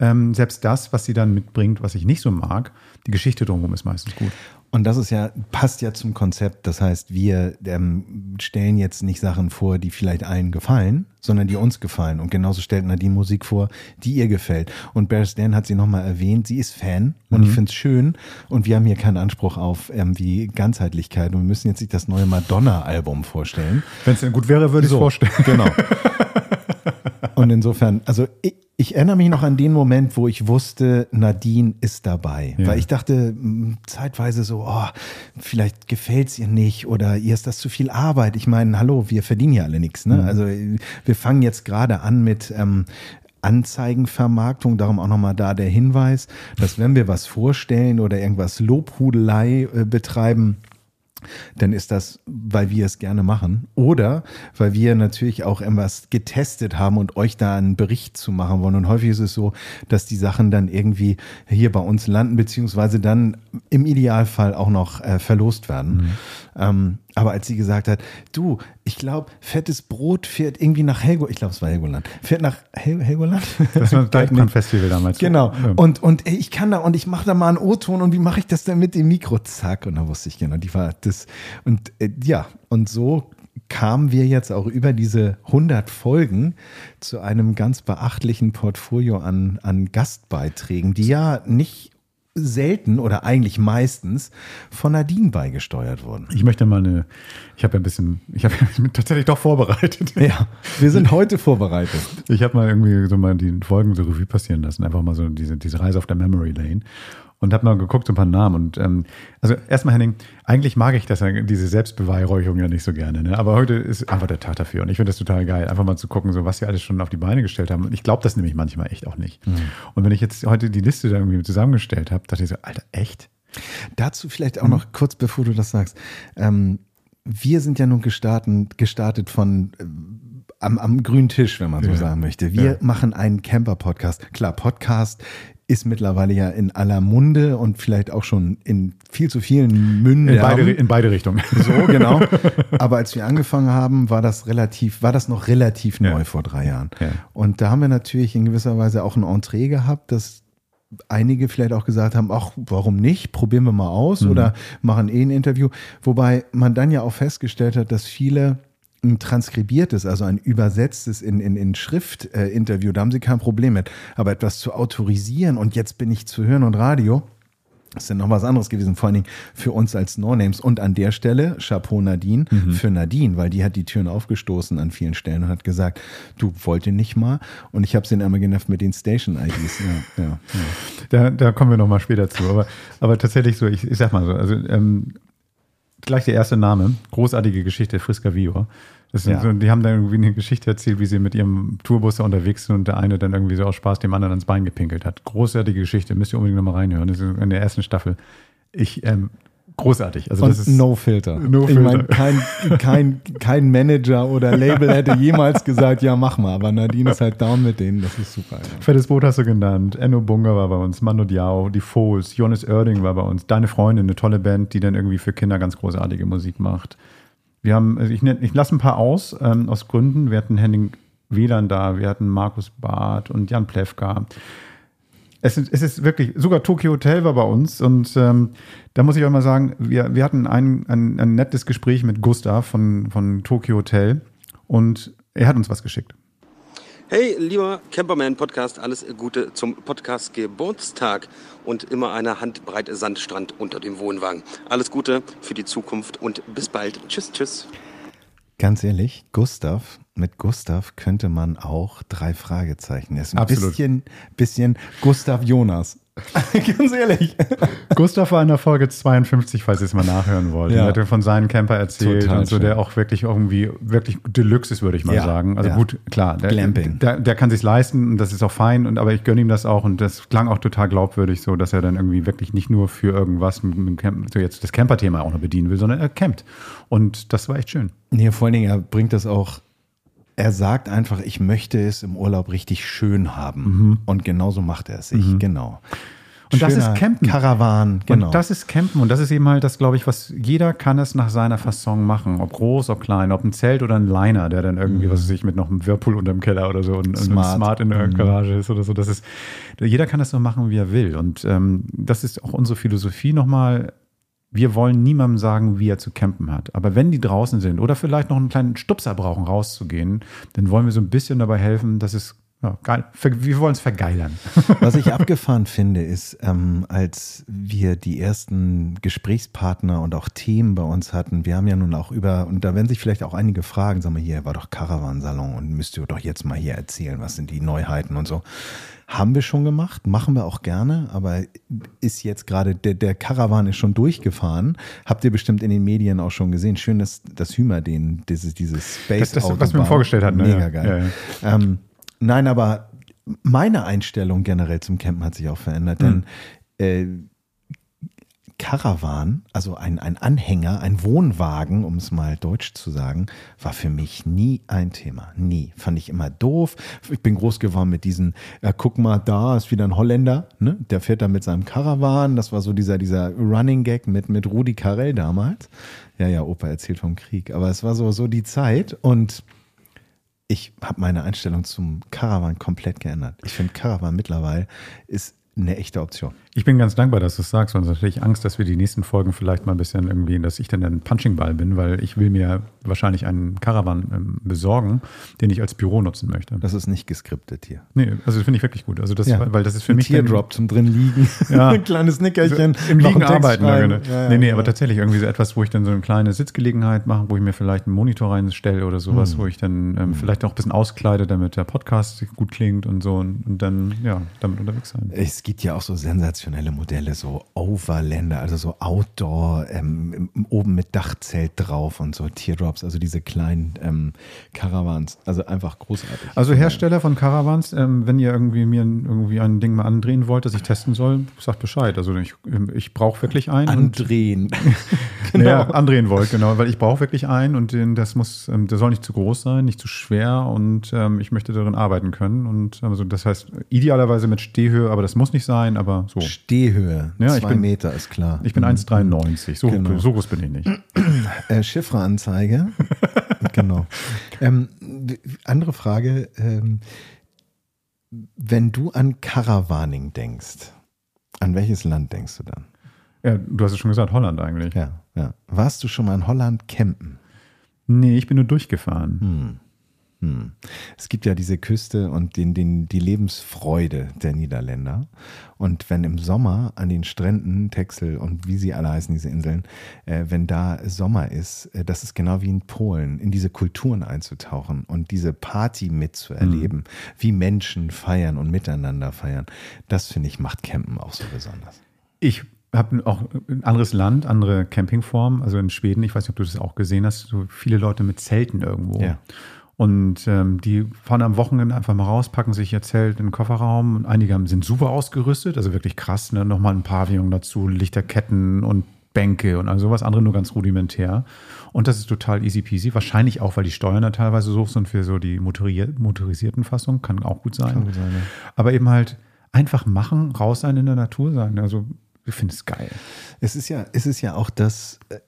ähm, selbst das, was sie dann mitbringt, was ich nicht so mag, die Geschichte drumherum ist meistens gut. Und das ist ja, passt ja zum Konzept. Das heißt, wir ähm, stellen jetzt nicht Sachen vor, die vielleicht allen gefallen, sondern die uns gefallen. Und genauso stellt Nadine Musik vor, die ihr gefällt. Und Bear Stan hat sie nochmal erwähnt, sie ist Fan und ich finde es schön. Und wir haben hier keinen Anspruch auf irgendwie Ganzheitlichkeit. Und wir müssen jetzt sich das neue Madonna-Album vorstellen. Wenn es denn gut wäre, würde ich es So, vorstellen. Genau. Und insofern, also ich, ich erinnere mich noch an den Moment, wo ich wusste, Nadine ist dabei. Ja. Weil ich dachte zeitweise so, oh, vielleicht gefällt es ihr nicht oder ihr ist das zu viel Arbeit. Ich meine, hallo, wir verdienen ja alle nichts. Ne? Also äh, wir fangen jetzt gerade an mit ähm, Anzeigenvermarktung, darum auch nochmal da der Hinweis, dass wenn wir was vorstellen oder irgendwas Lobhudelei äh, betreiben, dann ist das, weil wir es gerne machen oder weil wir natürlich auch irgendwas getestet haben und euch da einen Bericht zu machen wollen. Und häufig ist es so, dass die Sachen dann irgendwie hier bei uns landen, beziehungsweise dann im Idealfall auch noch äh, verlost werden. Ähm, aber als sie gesagt hat, du, ich glaube, fettes Brot fährt irgendwie nach Helgo, ich glaube, es war Helgoland, fährt nach Hel Helgoland? Das war ein Festival damals. Genau. Ja. Und, und ey, ich kann da und ich mache da mal einen O-Ton und wie mache ich das denn mit dem Mikro? Zack. Und da wusste ich genau, die war das. Und äh, ja, und so kamen wir jetzt auch über diese 100 Folgen zu einem ganz beachtlichen Portfolio an, an Gastbeiträgen, die ja nicht selten oder eigentlich meistens von Nadine beigesteuert wurden. Ich möchte mal eine, ich habe ja ein bisschen, ich habe mich tatsächlich doch vorbereitet. Ja, wir sind heute vorbereitet. Ich habe mal irgendwie so mal die Folgen so Revue passieren lassen, einfach mal so diese, diese Reise auf der Memory Lane und habe mal geguckt, so ein paar Namen. Und ähm, also erstmal, Henning, eigentlich mag ich das diese Selbstbeweihräucherung ja nicht so gerne. Ne? Aber heute ist einfach der Tag dafür. Und ich finde das total geil, einfach mal zu gucken, so was sie alles schon auf die Beine gestellt haben. Und ich glaube das nämlich manchmal echt auch nicht. Und wenn ich jetzt heute die Liste da irgendwie zusammengestellt habe, dachte ich so, Alter, echt? Dazu vielleicht auch noch kurz, bevor du das sagst. Ähm, wir sind ja nun gestartet, gestartet von äh, am, am grünen Tisch, wenn man so Ja. sagen möchte. Wir Ja. machen einen Camper-Podcast. Klar, Podcast ist mittlerweile ja in aller Munde und vielleicht auch schon in viel zu vielen Mündern. In, beide, in beide Richtungen. So, genau. Aber als wir angefangen haben, war das relativ, war das noch relativ neu Ja. vor drei Jahren. Ja. Und da haben wir natürlich in gewisser Weise auch ein Entree gehabt, das einige vielleicht auch gesagt haben, ach, warum nicht? Probieren wir mal aus Mhm. oder machen eh ein Interview. Wobei man dann ja auch festgestellt hat, dass viele ein transkribiertes, also ein übersetztes in, in, in Schrift-Interview, da haben sie kein Problem mit. Aber etwas zu autorisieren und jetzt bin ich zu hören und Radio, ist dann noch was anderes gewesen, vor allen Dingen für uns als No-Names. Und an der Stelle, Chapeau Nadine, für Nadine, weil die hat die Türen aufgestoßen an vielen Stellen und hat gesagt, du wollt ihr nicht mal? Und ich habe sie dann immer genervt mit den Station-IDs. Ja, ja, ja. Da, da kommen wir nochmal später zu. Aber, aber tatsächlich so, ich, ich sag mal so, also ähm, gleich der erste Name, großartige Geschichte, Friska Vior. Das Ja. so, die haben da irgendwie eine Geschichte erzählt, wie sie mit ihrem Tourbus da unterwegs sind und der eine dann irgendwie so aus Spaß dem anderen ans Bein gepinkelt hat. Großartige Geschichte, müsst ihr unbedingt nochmal reinhören. Das ist in der ersten Staffel. Ich, ähm, großartig. Also das Und ist no filter. No ich meine, kein, kein, kein Manager oder Label hätte jemals gesagt, ja, mach mal. Aber Nadine ist halt down mit denen. Das ist super. Ja. Fettes Boot hast du genannt. Enno Bunga war bei uns, Mando Diao, die Foles, Jonas Oerding war bei uns, Deine Freundin, eine tolle Band, die dann irgendwie für Kinder ganz großartige Musik macht. Wir haben, also ich, ich lasse ein paar aus, ähm, aus Gründen. Wir hatten Henning Wieland da, wir hatten Markus Barth und Jan Plewka. Es ist, es ist wirklich, sogar Tokyo Hotel war bei uns und ähm, da muss ich auch mal sagen, wir, wir hatten ein, ein, ein nettes Gespräch mit Gustav von, von Tokyo Hotel und er hat uns was geschickt. Hey, lieber Camperman Podcast, alles Gute zum Podcast Geburtstag und immer eine Handbreit Sandstrand unter dem Wohnwagen. Alles Gute für die Zukunft und bis bald. Tschüss, tschüss. Ganz ehrlich, Gustav, mit Gustav könnte man auch drei Fragezeichen. Er ist ein Absolut. bisschen, bisschen Gustav Jonas. Ganz ehrlich. Gustav war in der Folge 52, falls ihr es mal nachhören wollt. Ja. Er hatte von seinen Camper erzählt Total und so, schön. der auch wirklich irgendwie, wirklich Deluxe ist, würde ich mal Ja, sagen. Also ja. gut, klar, der, Glamping. Der, der kann sich leisten und das ist auch fein, und, aber ich gönne ihm das auch und das klang auch total glaubwürdig so, dass er dann irgendwie wirklich nicht nur für irgendwas Camp, so jetzt das Camper-Thema auch noch bedienen will, sondern er campt. Und das war echt schön. Nee, vor allen Dingen, er bringt das auch. Er sagt einfach, ich möchte es im Urlaub richtig schön haben. Und genauso macht er es sich, genau. Und das Schöner ist Campen. Karawan, genau. Und das ist Campen und das ist eben halt das, glaube ich, was jeder kann es nach seiner Fasson machen. Ob groß, ob klein, ob ein Zelt oder ein Liner, der dann irgendwie, was weiß ich, mit noch einem Whirlpool unterm Keller oder so und, und Smart. Smart. Smart in der Garage ist oder so. Das ist, jeder kann das so machen, wie er will. Und ähm, das ist auch unsere Philosophie nochmal. Wir wollen niemandem sagen, wie er zu campen hat. Aber wenn die draußen sind oder vielleicht noch einen kleinen Stupser brauchen, rauszugehen, dann wollen wir so ein bisschen dabei helfen, dass es ja, geil, wir wollen es vergeilern. Was ich abgefahren finde, ist, ähm, als wir die ersten Gesprächspartner und auch Themen bei uns hatten, wir haben ja nun auch über, und da werden sich vielleicht auch einige fragen, sag mal, hier war doch Caravansalon und müsst ihr doch jetzt mal hier erzählen, was sind die Neuheiten und so. Haben wir schon gemacht, machen wir auch gerne, aber ist jetzt gerade, der, der Caravan ist schon durchgefahren. Habt ihr bestimmt in den Medien auch schon gesehen. Schön, dass das Hümer den, dieses, dieses Space Das- das, was wir mir vorgestellt hatten, ne? Mega Ja, geil. ja, Ähm, nein, aber meine Einstellung generell zum Campen hat sich auch verändert, denn äh, Caravan, also ein, ein Anhänger, ein Wohnwagen, um es mal deutsch zu sagen, war für mich nie ein Thema. Nie. Fand ich immer doof. Ich bin groß geworden mit diesen, äh, guck mal, da ist wieder ein Holländer, ne? der fährt da mit seinem Caravan. Das war so dieser, dieser Running Gag mit, mit Rudi Carell damals. Ja, ja, Opa erzählt vom Krieg. Aber es war so, so die Zeit und ich habe meine Einstellung zum Caravan komplett geändert. Ich finde Caravan mittlerweile ist eine echte Option. Ich bin ganz dankbar, dass du es sagst, sonst hatte ich Angst, dass wir die nächsten Folgen vielleicht mal ein bisschen irgendwie, dass ich dann ein Punchingball bin, weil ich will mir wahrscheinlich einen Caravan ähm, besorgen, den ich als Büro nutzen möchte. Das ist nicht geskriptet hier. Nee, also das finde ich wirklich gut. Also das, Ja. weil das ist für Ein mich Teardrop zum drin liegen. Ja. ein kleines Nickerchen. Im noch Liegen arbeiten. Ja, schreiben. Ja, ja, nee, nee, aber tatsächlich irgendwie so etwas, wo ich dann so eine kleine Sitzgelegenheit mache, wo ich mir vielleicht einen Monitor reinstelle oder sowas, Hm. wo ich dann ähm, vielleicht auch ein bisschen auskleide, damit der Podcast gut klingt und so und, und dann, ja, damit unterwegs sein. Es gibt ja auch so sensationelle Modelle, so Overländer, also so Outdoor, ähm, oben mit Dachzelt drauf und so Teardrops, also diese kleinen ähm, Caravans. Also einfach großartig. Also Hersteller von Caravans, ähm, wenn ihr irgendwie mir ein- irgendwie ein Ding mal andrehen wollt, das ich testen soll, sagt Bescheid. Also ich, ähm, ich brauche wirklich einen. Andrehen. genau. Ja, andrehen wollt, genau, weil ich brauche wirklich einen und den, das muss, ähm, der soll nicht zu groß sein, nicht zu schwer und ähm, ich möchte darin arbeiten können. Und also das heißt, idealerweise mit Stehhöhe, aber das muss nicht sein, aber so. Stehhöhe. Ja, ich zwei bin- Meter ist klar. Ich bin 1,93, so, Genau. so groß bin ich nicht. Äh, Chiffreanzeige. genau. Ähm, andere Frage. Ähm, wenn du an Caravaning denkst, an welches Land denkst du dann? Ja, du hast es schon gesagt, Holland eigentlich. Ja, ja. Warst du schon mal in Holland campen? Nee, ich bin nur durchgefahren. Hm. Hm. Es gibt ja diese Küste und den, den, die Lebensfreude der Niederländer. Und wenn im Sommer an den Stränden, Texel und wie sie alle heißen, diese Inseln, äh, wenn da Sommer ist, äh, das ist genau wie in Polen, in diese Kulturen einzutauchen und diese Party mitzuerleben, wie Menschen feiern und miteinander feiern. Das finde ich macht Campen auch so besonders. Ich habe auch ein anderes Land, andere Campingform. Also in Schweden, ich weiß nicht, ob du das auch gesehen hast, so viele Leute mit Zelten irgendwo. Ja. Und ähm, die fahren am Wochenende einfach mal raus, packen sich ihr Zelt in den Kofferraum. Und einige sind super ausgerüstet, also wirklich krass. Ne? Nochmal ein Pavillon dazu, Lichterketten und Bänke und all sowas. Andere nur ganz rudimentär. Und das ist total easy peasy. Wahrscheinlich auch, weil die Steuern da teilweise so hoch sind für so die motorier motorisierten Fassungen. Kann auch gut sein. Kann gut sein, ja. Aber eben halt einfach machen, raus sein in der Natur sein. Also ich finde es geil. Es ist ja, es ist ja auch das, äh,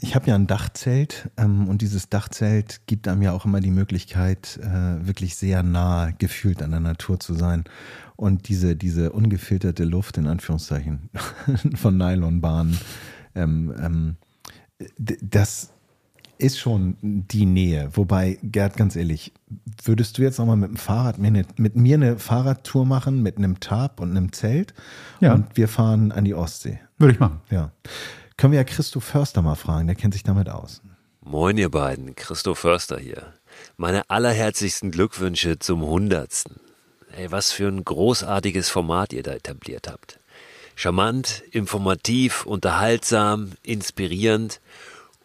ich habe ja ein Dachzelt ähm, und dieses Dachzelt gibt einem ja auch immer die Möglichkeit, äh, wirklich sehr nah gefühlt an der Natur zu sein. Und diese, diese ungefilterte Luft, in Anführungszeichen, von Nylonbahnen, ähm, ähm, das ist schon die Nähe. Wobei, Gerd, ganz ehrlich, würdest du jetzt nochmal mit dem Fahrrad mir eine, mit mir eine Fahrradtour machen mit einem Tarp und einem Zelt? Ja. Und wir fahren an die Ostsee. Würde ich machen. Ja. Können wir ja Christoph Förster mal fragen, der kennt sich damit aus. Moin ihr beiden, Christoph Förster hier. Meine allerherzlichsten Glückwünsche zum Hundertsten. Hey, was für ein großartiges Format ihr da etabliert habt. Charmant, informativ, unterhaltsam, inspirierend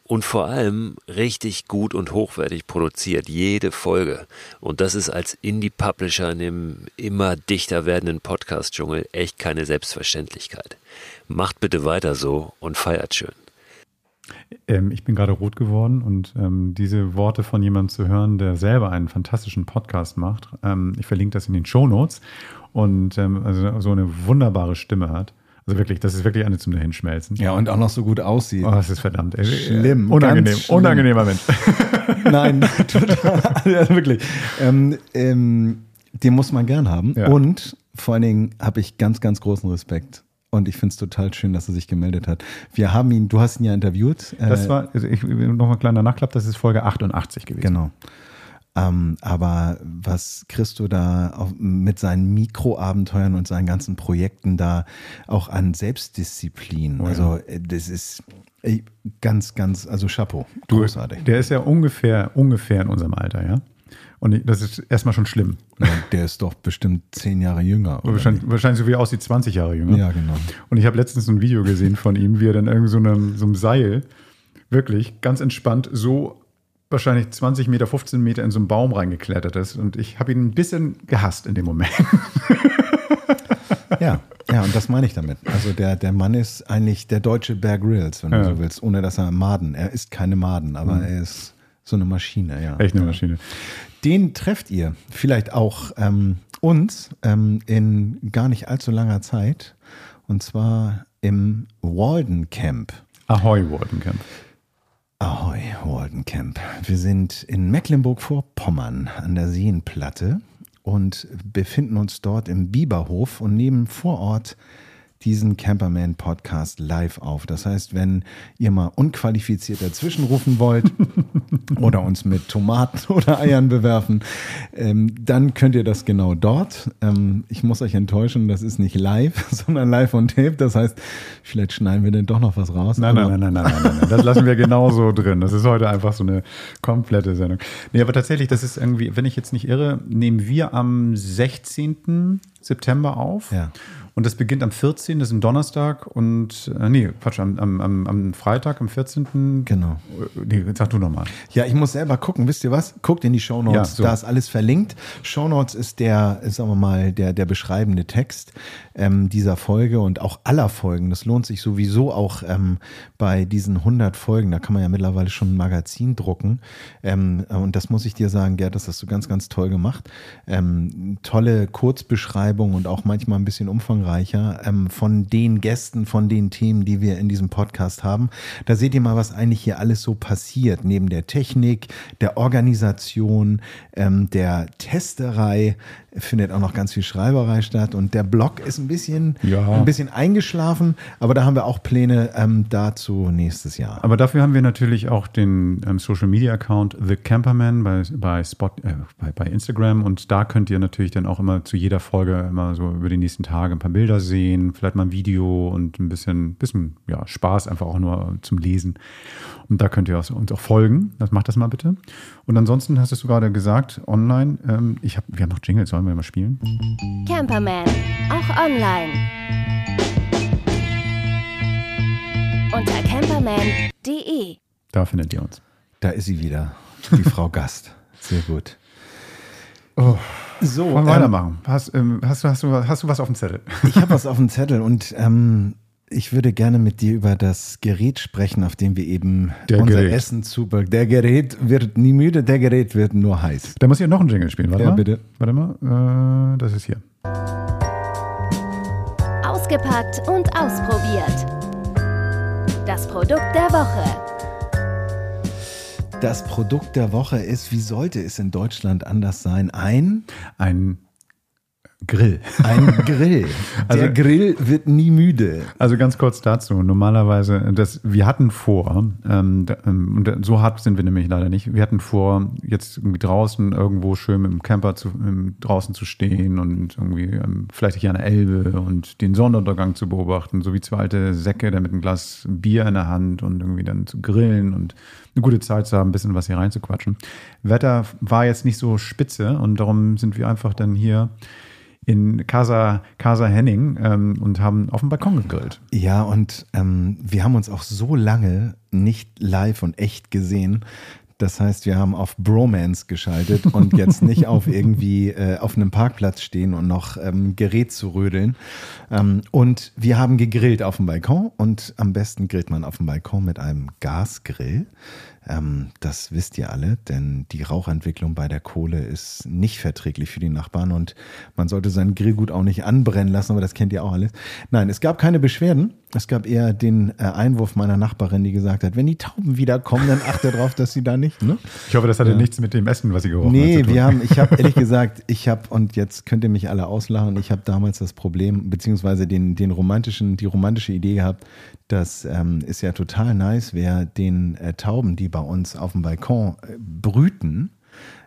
und vor allem richtig gut und hochwertig produziert, jede Folge. Und das ist als Indie-Publisher in dem immer dichter werdenden Podcast-Dschungel echt keine Selbstverständlichkeit. Macht bitte weiter so und feiert schön. Ähm, ich bin gerade rot geworden und ähm, diese Worte von jemandem zu hören, der selber einen fantastischen Podcast macht, ähm, ich verlinke das in den Show Notes und ähm, also so eine wunderbare Stimme hat. Also wirklich, das ist wirklich eine zum Dahinschmelzen. Ja, und auch noch so gut aussieht. Oh, das ist verdammt. Ey. Schlimm. Unangenehm. ganz schlimm. Unangenehmer Mensch. Nein, total. Also wirklich. Ähm, ähm, den muss man gern haben. Ja. Und vor allen Dingen habe ich ganz, ganz großen Respekt. Und ich finde es total schön, dass er sich gemeldet hat. Wir haben ihn, du hast ihn ja interviewt. Das äh, war, also ich noch mal kleiner Nachklapp, das ist Folge 88 gewesen. Genau. Ähm, aber was Christo da auf, mit seinen Mikroabenteuern und seinen ganzen Projekten da auch an Selbstdisziplin, Oh ja. also äh, das ist ganz, ganz, also Chapeau, Du, großartig. Der ist ja ungefähr, ungefähr in unserem Alter, ja. Und das ist erstmal schon schlimm. Ja, der ist doch bestimmt zehn Jahre jünger. Wahrscheinlich, wahrscheinlich so wie er aussieht, 20 Jahre jünger. Ja, genau. Und ich habe letztens ein Video gesehen von ihm, wie er dann irgend so einem, so einem Seil wirklich ganz entspannt so wahrscheinlich 20 Meter, 15 Meter in so einen Baum reingeklettert ist. Und ich habe ihn ein bisschen gehasst in dem Moment. Ja, ja, und das meine ich damit. Also der, der Mann ist eigentlich der deutsche Bear Grylls, wenn Ja. du so willst, ohne dass er Maden, er ist keine Maden, aber er ist so eine Maschine, ja. Echt eine Maschine. Den trefft ihr vielleicht auch ähm, uns ähm, in gar nicht allzu langer Zeit. Und zwar im Walden Camp. Ahoi, Waldenkamp. Ahoi, Walden Camp. Wir sind in Mecklenburg-Vorpommern an der Seenplatte und befinden uns dort im Biberhof und nehmen vor Ort diesen Camperman Podcast live auf. Das heißt, wenn ihr mal unqualifiziert dazwischen rufen wollt oder uns mit Tomaten oder Eiern bewerfen, ähm, dann könnt ihr das genau dort. Ähm, ich muss euch enttäuschen, das ist nicht live, sondern live on tape. Das heißt, vielleicht schneiden wir denn doch noch was raus. Nein, nein, nein, nein, nein, nein, nein. Das lassen wir genauso drin. Das ist heute einfach so eine komplette Sendung. Nee, aber tatsächlich, das ist irgendwie, wenn ich jetzt nicht irre, nehmen wir am 16. September auf. Ja. Und das beginnt am 14., das ist ein Donnerstag und, äh, nee, Quatsch, am, am, am, Freitag, am 14. Genau. Äh, Nee, sag du nochmal. Ja, ich muss selber gucken. Wisst ihr was? Guckt in die Shownotes. Ja, so. Da ist alles verlinkt. Shownotes ist der, sagen wir mal, der, der beschreibende Text ähm, dieser Folge und auch aller Folgen. Das lohnt sich sowieso auch ähm, bei diesen 100 Folgen. Da kann man ja mittlerweile schon ein Magazin drucken. Ähm, und das muss ich dir sagen, Gerd, das hast du ganz, ganz toll gemacht. Ähm, tolle Kurzbeschreibung und auch manchmal ein bisschen umfangreicher ähm, von den Gästen, von den Themen, die wir in diesem Podcast haben. Da seht ihr mal, was eigentlich hier alles so passiert. Neben der Technik, der Organisation, ähm, der Testerei findet auch noch ganz viel Schreiberei statt. Und der Blog ist ein bisschen, Ja. ein bisschen eingeschlafen, aber da haben wir auch Pläne ähm, dazu nächstes Jahr. Aber dafür haben wir natürlich auch den ähm, Social Media Account The Camperman bei, bei, Spot, äh, bei, bei Instagram und da könnt ihr natürlich dann auch immer zu jeder Folge immer so über die nächsten Tage ein paar Bilder sehen, vielleicht mal ein Video und ein bisschen, bisschen ja, Spaß einfach auch nur zum Lesen. Und da könnt ihr uns auch folgen. Das macht das mal bitte. Und ansonsten hast du gerade gesagt, online, ähm, ich hab, wir haben noch Jingles, sollen wir mal spielen? Camperman, auch online. Unter camperman.de. Da findet ihr uns. Da ist sie wieder, die Frau Gast. Sehr gut. So, Wollen wir ähm, weitermachen? Hast, ähm, hast, du, hast, du, hast du was auf dem Zettel? Ich habe was auf dem Zettel und ähm, ich würde gerne mit dir über das Gerät sprechen, auf dem wir eben Der unser Gerät. Essen zubereiten. Der Gerät wird nie müde, der Gerät wird nur heiß. Da muss ich noch einen Jingle spielen. Warte Ja, mal. bitte. Warte mal. Äh, das ist hier. Ausgepackt und ausprobiert. Das Produkt der Woche. Das Produkt der Woche ist, wie sollte es in Deutschland anders sein? Ein Ein Grill. Ein Grill. Der Also- Grill wird nie müde. Also ganz kurz dazu. Normalerweise, das, wir hatten vor, ähm, ähm, und so hart sind wir nämlich leider nicht, wir hatten vor, jetzt irgendwie draußen irgendwo schön mit dem Camper zu, draußen zu stehen und irgendwie ähm, vielleicht hier an der Elbe und den Sonnenuntergang zu beobachten, so wie zwei alte Säcke, da mit einem Glas Bier in der Hand und irgendwie dann zu grillen und eine gute Zeit zu haben, ein bisschen was hier reinzuquatschen. Wetter war jetzt nicht so spitze und darum sind wir einfach dann hier in Casa, Casa Henning ähm, und haben auf dem Balkon gegrillt. Ja, und ähm, wir haben uns auch so lange nicht live und echt gesehen. Das heißt, wir haben auf Bromance geschaltet und jetzt nicht auf irgendwie äh, auf einem Parkplatz stehen und noch ähm, Gerät zu rödeln. Ähm, und wir haben gegrillt auf dem Balkon und am besten grillt man auf dem Balkon mit einem Gasgrill. Ähm, das wisst ihr alle, denn die Rauchentwicklung bei der Kohle ist nicht verträglich für die Nachbarn und man sollte seinen Grillgut auch nicht anbrennen lassen, aber das kennt ihr auch alles. Nein, es gab keine Beschwerden. Es gab eher den äh, Einwurf meiner Nachbarin, die gesagt hat, wenn die Tauben wiederkommen, dann achte darauf, dass sie da nicht. Ne? Ich hoffe, das hatte nichts mit dem Essen, was sie gerochen hat. Nee, zu tun. wir haben, ich habe ehrlich gesagt, ich habe, und jetzt könnt ihr mich alle auslachen, ich habe damals das Problem, beziehungsweise den, den romantischen, die romantische Idee gehabt, dass ähm, es ja total nice wäre, den äh, Tauben, die bei uns auf dem Balkon äh, brüten,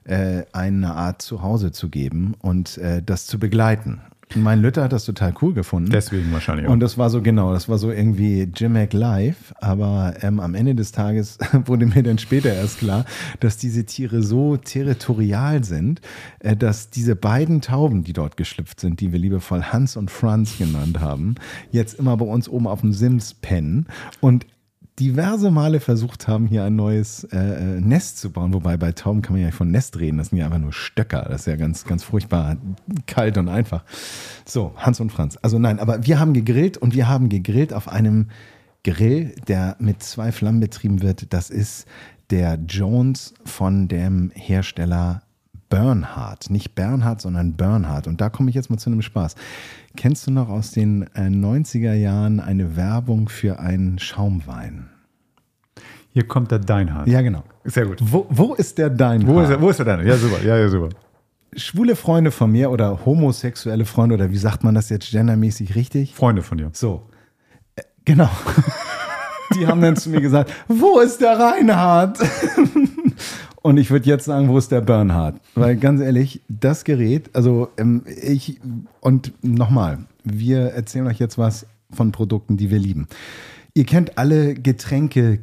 äh, eine Art Zuhause zu geben und äh, das zu begleiten. Mein Lütter hat das total cool gefunden. Deswegen wahrscheinlich auch. Und das war so genau, das war so irgendwie Jim Live, aber ähm, am Ende des Tages wurde mir dann später erst klar, dass diese Tiere so territorial sind, äh, dass diese beiden Tauben, die dort geschlüpft sind, die wir liebevoll Hans und Franz genannt haben, jetzt immer bei uns oben auf dem Sims pennen und diverse Male versucht haben, hier ein neues äh, äh, Nest zu bauen. Wobei bei Tauben kann man ja von Nest reden. Das sind ja einfach nur Stöcker. Das ist ja ganz, ganz furchtbar kalt und einfach. So, Hans und Franz. Also nein, aber wir haben gegrillt und wir haben gegrillt auf einem Grill, der mit zwei Flammen betrieben wird. Das ist der Jones von dem Hersteller Bernhard. Nicht Bernhard, sondern Bernhard. Und da komme ich jetzt mal zu einem Spaß. Kennst du noch aus den äh, 90er Jahren eine Werbung für einen Schaumwein? Hier kommt der Deinhard. Ja, genau. Sehr gut. Wo, wo ist der dein? Wo ist, er, wo ist er denn? Ja, super. Ja, ja, super. Schwule Freunde von mir oder homosexuelle Freunde oder wie sagt man das jetzt gendermäßig richtig? Freunde von dir. So. Äh, genau. Die haben dann zu mir gesagt, wo ist der Reinhard? Und ich würde jetzt sagen, wo ist der Bernhard? Weil ganz ehrlich, das Gerät, also ähm, ich, und nochmal, wir erzählen euch jetzt was von Produkten, die wir lieben. Ihr kennt alle Getränke,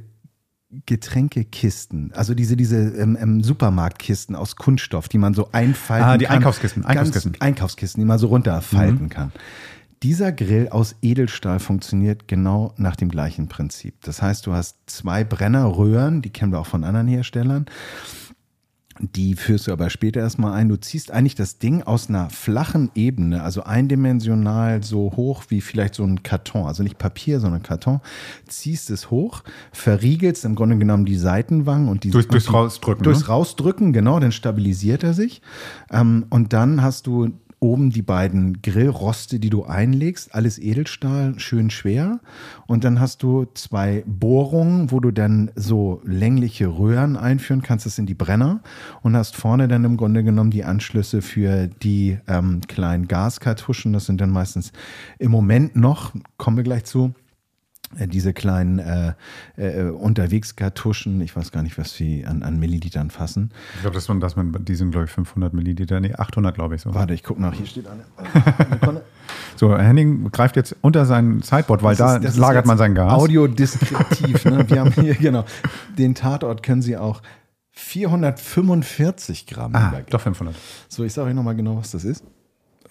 Getränkekisten, also diese, diese ähm, ähm, Supermarktkisten aus Kunststoff, die man so einfalten Ah, die kann. Einkaufskisten, Ganz- Einkaufskisten. Einkaufskisten, die man so runterfalten kann. Dieser Grill aus Edelstahl funktioniert genau nach dem gleichen Prinzip. Das heißt, du hast zwei Brennerröhren, die kennen wir auch von anderen Herstellern. Die führst du aber später erstmal ein. Du ziehst eigentlich das Ding aus einer flachen Ebene, also eindimensional so hoch wie vielleicht so ein Karton, also nicht Papier, sondern Karton, ziehst es hoch, verriegelst im Grunde genommen die Seitenwangen und die Durch- durchs die, Rausdrücken, Durchs ne? Rausdrücken, genau, dann stabilisiert er sich. Ähm, und dann hast du oben die beiden Grillroste, die du einlegst, alles Edelstahl, schön schwer. Und dann hast du zwei Bohrungen, wo du dann so längliche Röhren einführen kannst, das sind die Brenner. Und hast vorne dann im Grunde genommen die Anschlüsse für die ähm, kleinen Gaskartuschen. Das sind dann meistens im Moment noch, kommen wir gleich zu, diese kleinen äh, äh, Unterwegskartuschen, ich weiß gar nicht, was sie an, an Millilitern fassen. Ich glaube, das, waren- das man, die sind, glaube ich, 500 Milliliter. Nee, 800, glaube ich. So. Warte, ich gucke nach, hier steht eine. eine so, Henning greift jetzt unter sein Sideboard, weil da Das das ist lagert man sein Gas. Audiodeskriptiv. ne? Wir haben hier, genau. Den Tatort können Sie auch 445 Gramm. ah, übergeben. doch 500. So, ich sage euch nochmal genau, was das ist.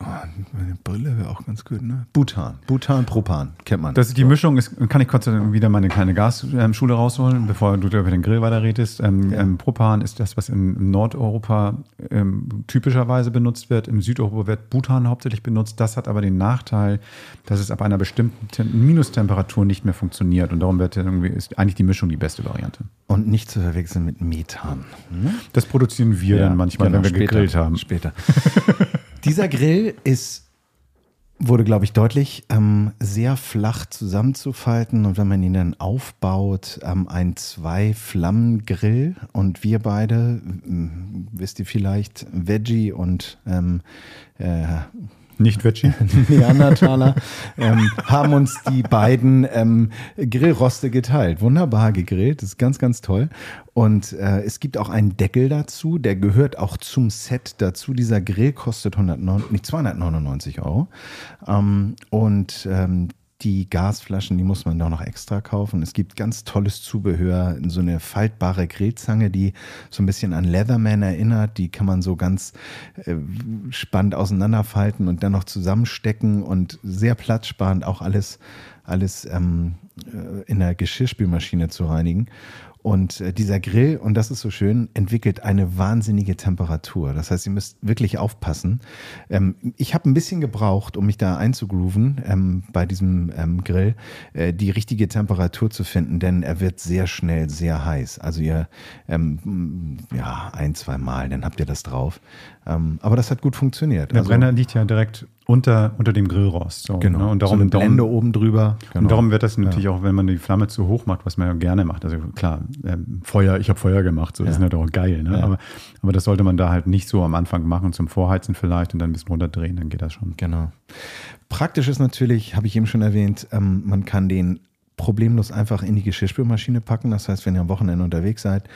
Oh, meine Brille wäre auch ganz gut, ne? Butan. Butan, Propan, kennt man. Das ist die Mischung, ist, kann ich kurz wieder meine kleine Gasschule rausholen, bevor du über den Grill weiterredest. Ähm, Ja. ähm, Propan ist das, was in Nordeuropa ähm, typischerweise benutzt wird. Im Südeuropa wird Butan hauptsächlich benutzt. Das hat aber den Nachteil, dass es ab einer bestimmten Tem Minustemperatur nicht mehr funktioniert. Und darum wird irgendwie, ist eigentlich die Mischung die beste Variante. Und nicht zu verwechseln mit Methan. Ne? Das produzieren wir dann manchmal, genau, wenn wir später, gegrillt haben. Später. Dieser Grill ist, wurde, glaube ich, deutlich ähm, sehr flach zusammenzufalten. Und wenn man ihn dann aufbaut, ähm, ein Zwei-Flammen-Grill. Und wir beide, ähm, wisst ihr vielleicht, Veggie und ähm, äh, Nicht Veggie. Neandertaler, ähm, haben uns die beiden ähm, Grillroste geteilt. Wunderbar gegrillt, das ist ganz, ganz toll. Und äh, es gibt auch einen Deckel dazu, der gehört auch zum Set dazu. Dieser Grill kostet 109, nicht 299 Euro. Ähm, und ähm, die Gasflaschen, die muss man da noch extra kaufen. Es gibt ganz tolles Zubehör, so eine faltbare Grillzange, die so ein bisschen an Leatherman erinnert. Die kann man so ganz äh, spannend auseinanderfalten und dann noch zusammenstecken und sehr platzsparend auch alles, alles ähm, äh, in der Geschirrspülmaschine zu reinigen. Und äh, dieser Grill, und das ist so schön, entwickelt eine wahnsinnige Temperatur. Das heißt, ihr müsst wirklich aufpassen. Ähm, ich habe ein bisschen gebraucht, um mich da einzugrooven ähm, bei diesem ähm, Grill, äh, die richtige Temperatur zu finden, denn er wird sehr schnell sehr heiß. Also ihr, ähm, ja, ein, zwei Mal, dann habt ihr das drauf. Ähm, aber das hat gut funktioniert. Der also, Brenner liegt ja direkt unter, unter dem Grillrost. So, Genau. Ne? Und darum, so eine Blende darum, oben drüber. Genau. Und darum wird das natürlich auch, wenn man die Flamme zu hoch macht, was man ja gerne macht. Also klar, ähm, Feuer, ich habe Feuer gemacht, so das ist natürlich auch geil. Ne? Ja. Aber, aber das sollte man da halt nicht so am Anfang machen, zum Vorheizen vielleicht und dann ein bisschen runterdrehen, dann geht das schon. Genau. Praktisch ist natürlich, habe ich eben schon erwähnt, ähm, man kann den problemlos einfach in die Geschirrspülmaschine packen. Das heißt, wenn ihr am Wochenende unterwegs seid,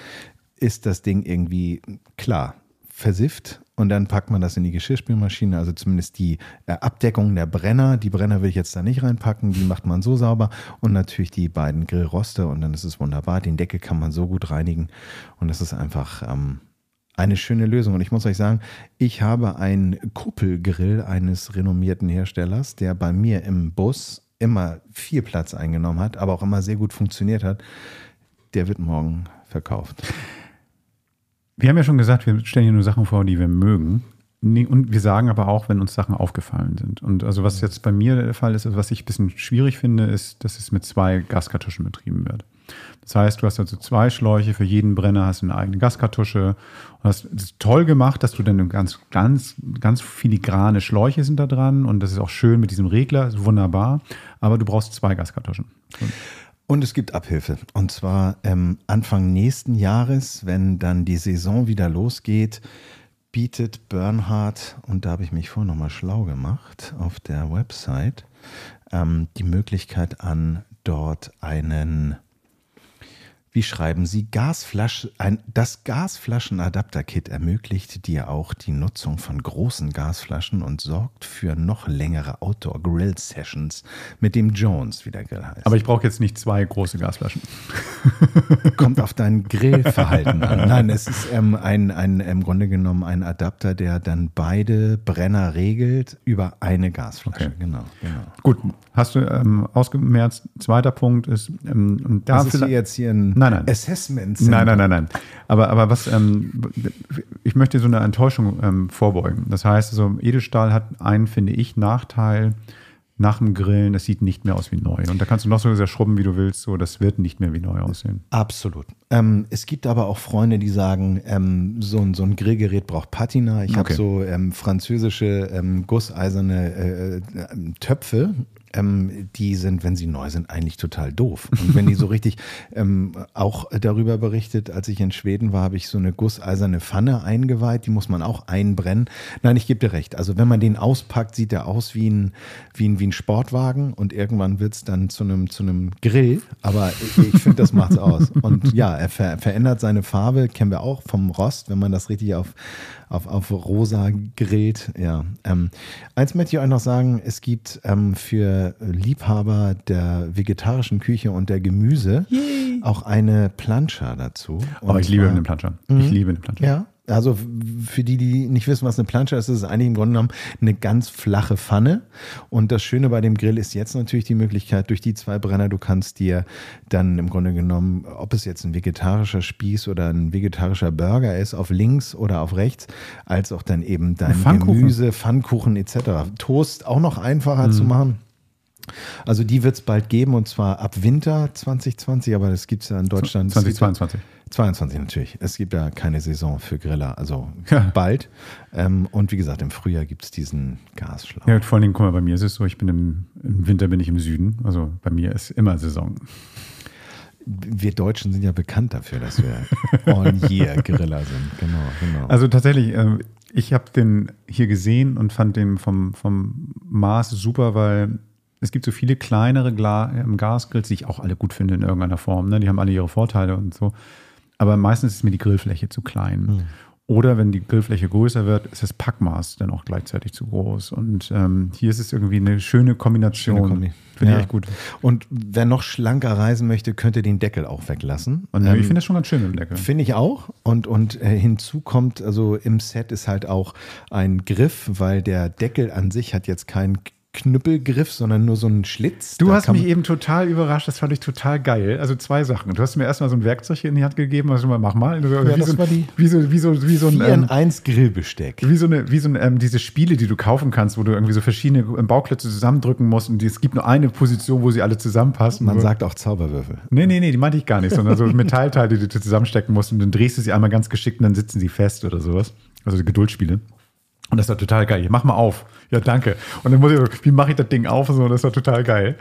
ist das Ding irgendwie klar versifft und dann packt man das in die Geschirrspülmaschine, also zumindest die äh, Abdeckung der Brenner. Die Brenner will ich jetzt da nicht reinpacken, die macht man so sauber und natürlich die beiden Grillroste und dann ist es wunderbar. Den Deckel kann man so gut reinigen und das ist einfach ähm, eine schöne Lösung. Und ich muss euch sagen, ich habe einen Kuppelgrill eines renommierten Herstellers, der bei mir im Bus immer viel Platz eingenommen hat, aber auch immer sehr gut funktioniert hat. Der wird morgen verkauft. Wir haben ja schon gesagt, wir stellen hier nur Sachen vor, die wir mögen. Und wir sagen aber auch, wenn uns Sachen aufgefallen sind. Und also was jetzt bei mir der Fall ist, also was ich ein bisschen schwierig finde, ist, dass es mit zwei Gaskartuschen betrieben wird. Das heißt, du hast also zwei Schläuche, für jeden Brenner hast du eine eigene Gaskartusche. Und das ist toll gemacht, dass du dann ganz, ganz, ganz filigrane Schläuche sind da dran und das ist auch schön mit diesem Regler, ist wunderbar. Aber du brauchst zwei Gaskartuschen. Und es gibt Abhilfe. Und zwar ähm, Anfang nächsten Jahres, wenn dann die Saison wieder losgeht, bietet Bernhard, und da habe ich mich vorher nochmal schlau gemacht, auf der Website, ähm, die Möglichkeit an, dort einen, wie schreiben Sie, Gasflasche, ein, das Gasflaschenadapter-Kit ermöglicht dir auch die Nutzung von großen Gasflaschen und sorgt für noch längere Outdoor-Grill-Sessions mit dem Jones, wie der Grill heißt. Aber ich brauche jetzt nicht zwei große Gasflaschen. kommt auf dein Grillverhalten an. Nein, es ist ähm, ein, ein, im Grunde genommen ein Adapter, der dann beide Brenner regelt über eine Gasflasche. Okay. Genau, genau. Gut, hast du ähm, ausgemerzt. Zweiter Punkt ist, ähm, da Das ist jetzt hier ein Nein, nein. Assessment. Nein, nein, nein, nein. Aber, aber was, ähm, ich möchte so eine Enttäuschung ähm, vorbeugen. Das heißt, so Edelstahl hat einen, finde ich, Nachteil nach dem Grillen, das sieht nicht mehr aus wie neu. Und da kannst du noch so sehr schrubben, wie du willst, so, das wird nicht mehr wie neu aussehen. Absolut. Ähm, es gibt aber auch Freunde, die sagen, ähm, so, ein, so ein Grillgerät braucht Patina. Ich habe Okay. so ähm, französische ähm, gusseiserne äh, äh, Töpfe. Ähm, die sind, wenn sie neu sind, eigentlich total doof. Und wenn die so richtig ähm, auch darüber berichtet, als ich in Schweden war, habe ich so eine gusseiserne Pfanne eingeweiht, die muss man auch einbrennen. Nein, ich gebe dir recht. Also wenn man den auspackt, sieht er aus wie ein, wie ein, wie ein Sportwagen und irgendwann wird es dann zu einem, zu einem Grill. Aber ich, ich finde, das macht's aus. Und ja, er ver verändert seine Farbe, kennen wir auch vom Rost, wenn man das richtig auf, auf, auf rosa grillt. Ja. Ähm, eins möchte ich euch noch sagen, es gibt ähm, für Liebhaber der vegetarischen Küche und der Gemüse auch eine Plancha dazu. Aber Und Oh, ich liebe eine Plancha. Ich liebe eine Plancha. ja, also für die, die nicht wissen, was eine Plancha ist, ist es eigentlich im Grunde genommen eine ganz flache Pfanne. Und das Schöne bei dem Grill ist jetzt natürlich die Möglichkeit, durch die zwei Brenner, du kannst dir dann im Grunde genommen, ob es jetzt ein vegetarischer Spieß oder ein vegetarischer Burger ist, auf links oder auf rechts, als auch dann eben dein Pfannkuchen. Gemüse, Pfannkuchen etc. Toast auch noch einfacher zu machen. Also die wird es bald geben und zwar ab Winter 2020, aber das gibt es ja in Deutschland. 2022. 22 natürlich. Es gibt ja keine Saison für Griller, also Ja. bald. Ähm, und wie gesagt, im Frühjahr gibt es diesen Gasschlauch. Ja, vor allen Dingen, guck mal, bei mir ist es so, ich bin im, im Winter bin ich im Süden. Also bei mir ist immer Saison. Wir Deutschen sind ja bekannt dafür, dass wir All-Year-Griller sind. Genau, genau. Also tatsächlich, ähm, ich habe den hier gesehen und fand den vom, vom Maß super, weil es gibt so viele kleinere ähm, Gasgrills, die ich auch alle gut finde in irgendeiner Form. Ne? Die haben alle ihre Vorteile und so. Aber meistens ist mir die Grillfläche zu klein. Hm. Oder wenn die Grillfläche größer wird, ist das Packmaß dann auch gleichzeitig zu groß. Und ähm, hier ist es irgendwie eine schöne Kombination. Schöne. Finde Ja. ich echt gut. Und wer noch schlanker reisen möchte, könnte den Deckel auch weglassen. Und äh, Ähm, ich finde das schon ganz schön mit dem Deckel. Finde ich auch. Und, und äh, hinzu kommt, also im Set ist halt auch ein Griff, weil der Deckel an sich hat jetzt keinen Knüppelgriff, sondern nur so einen Schlitz. Du Da hast mich eben total überrascht, das fand ich total geil. Also zwei Sachen. Du hast mir erstmal so ein Werkzeug in die Hand gegeben, also mal, mach mal. wie, das so, die- wie so, wie so, wie so ein, Vier in ähm, eins Grillbesteck. wie so eine, wie so ein, ähm, diese Spiele, die du kaufen kannst, wo du irgendwie so verschiedene ähm, Bauklötze zusammendrücken musst und es gibt nur eine Position, wo sie alle zusammenpassen. Man sagt auch Zauberwürfel. Nee, nee, nee, die meinte ich gar nicht, sondern so Metallteile, die du zusammenstecken musst und dann drehst du sie einmal ganz geschickt und dann sitzen sie fest oder sowas. Also die Geduldsspiele. Und das war total geil. Mach mal auf. Ja, danke. Und dann muss ich, wie mache ich das Ding auf? Und so, das war total geil.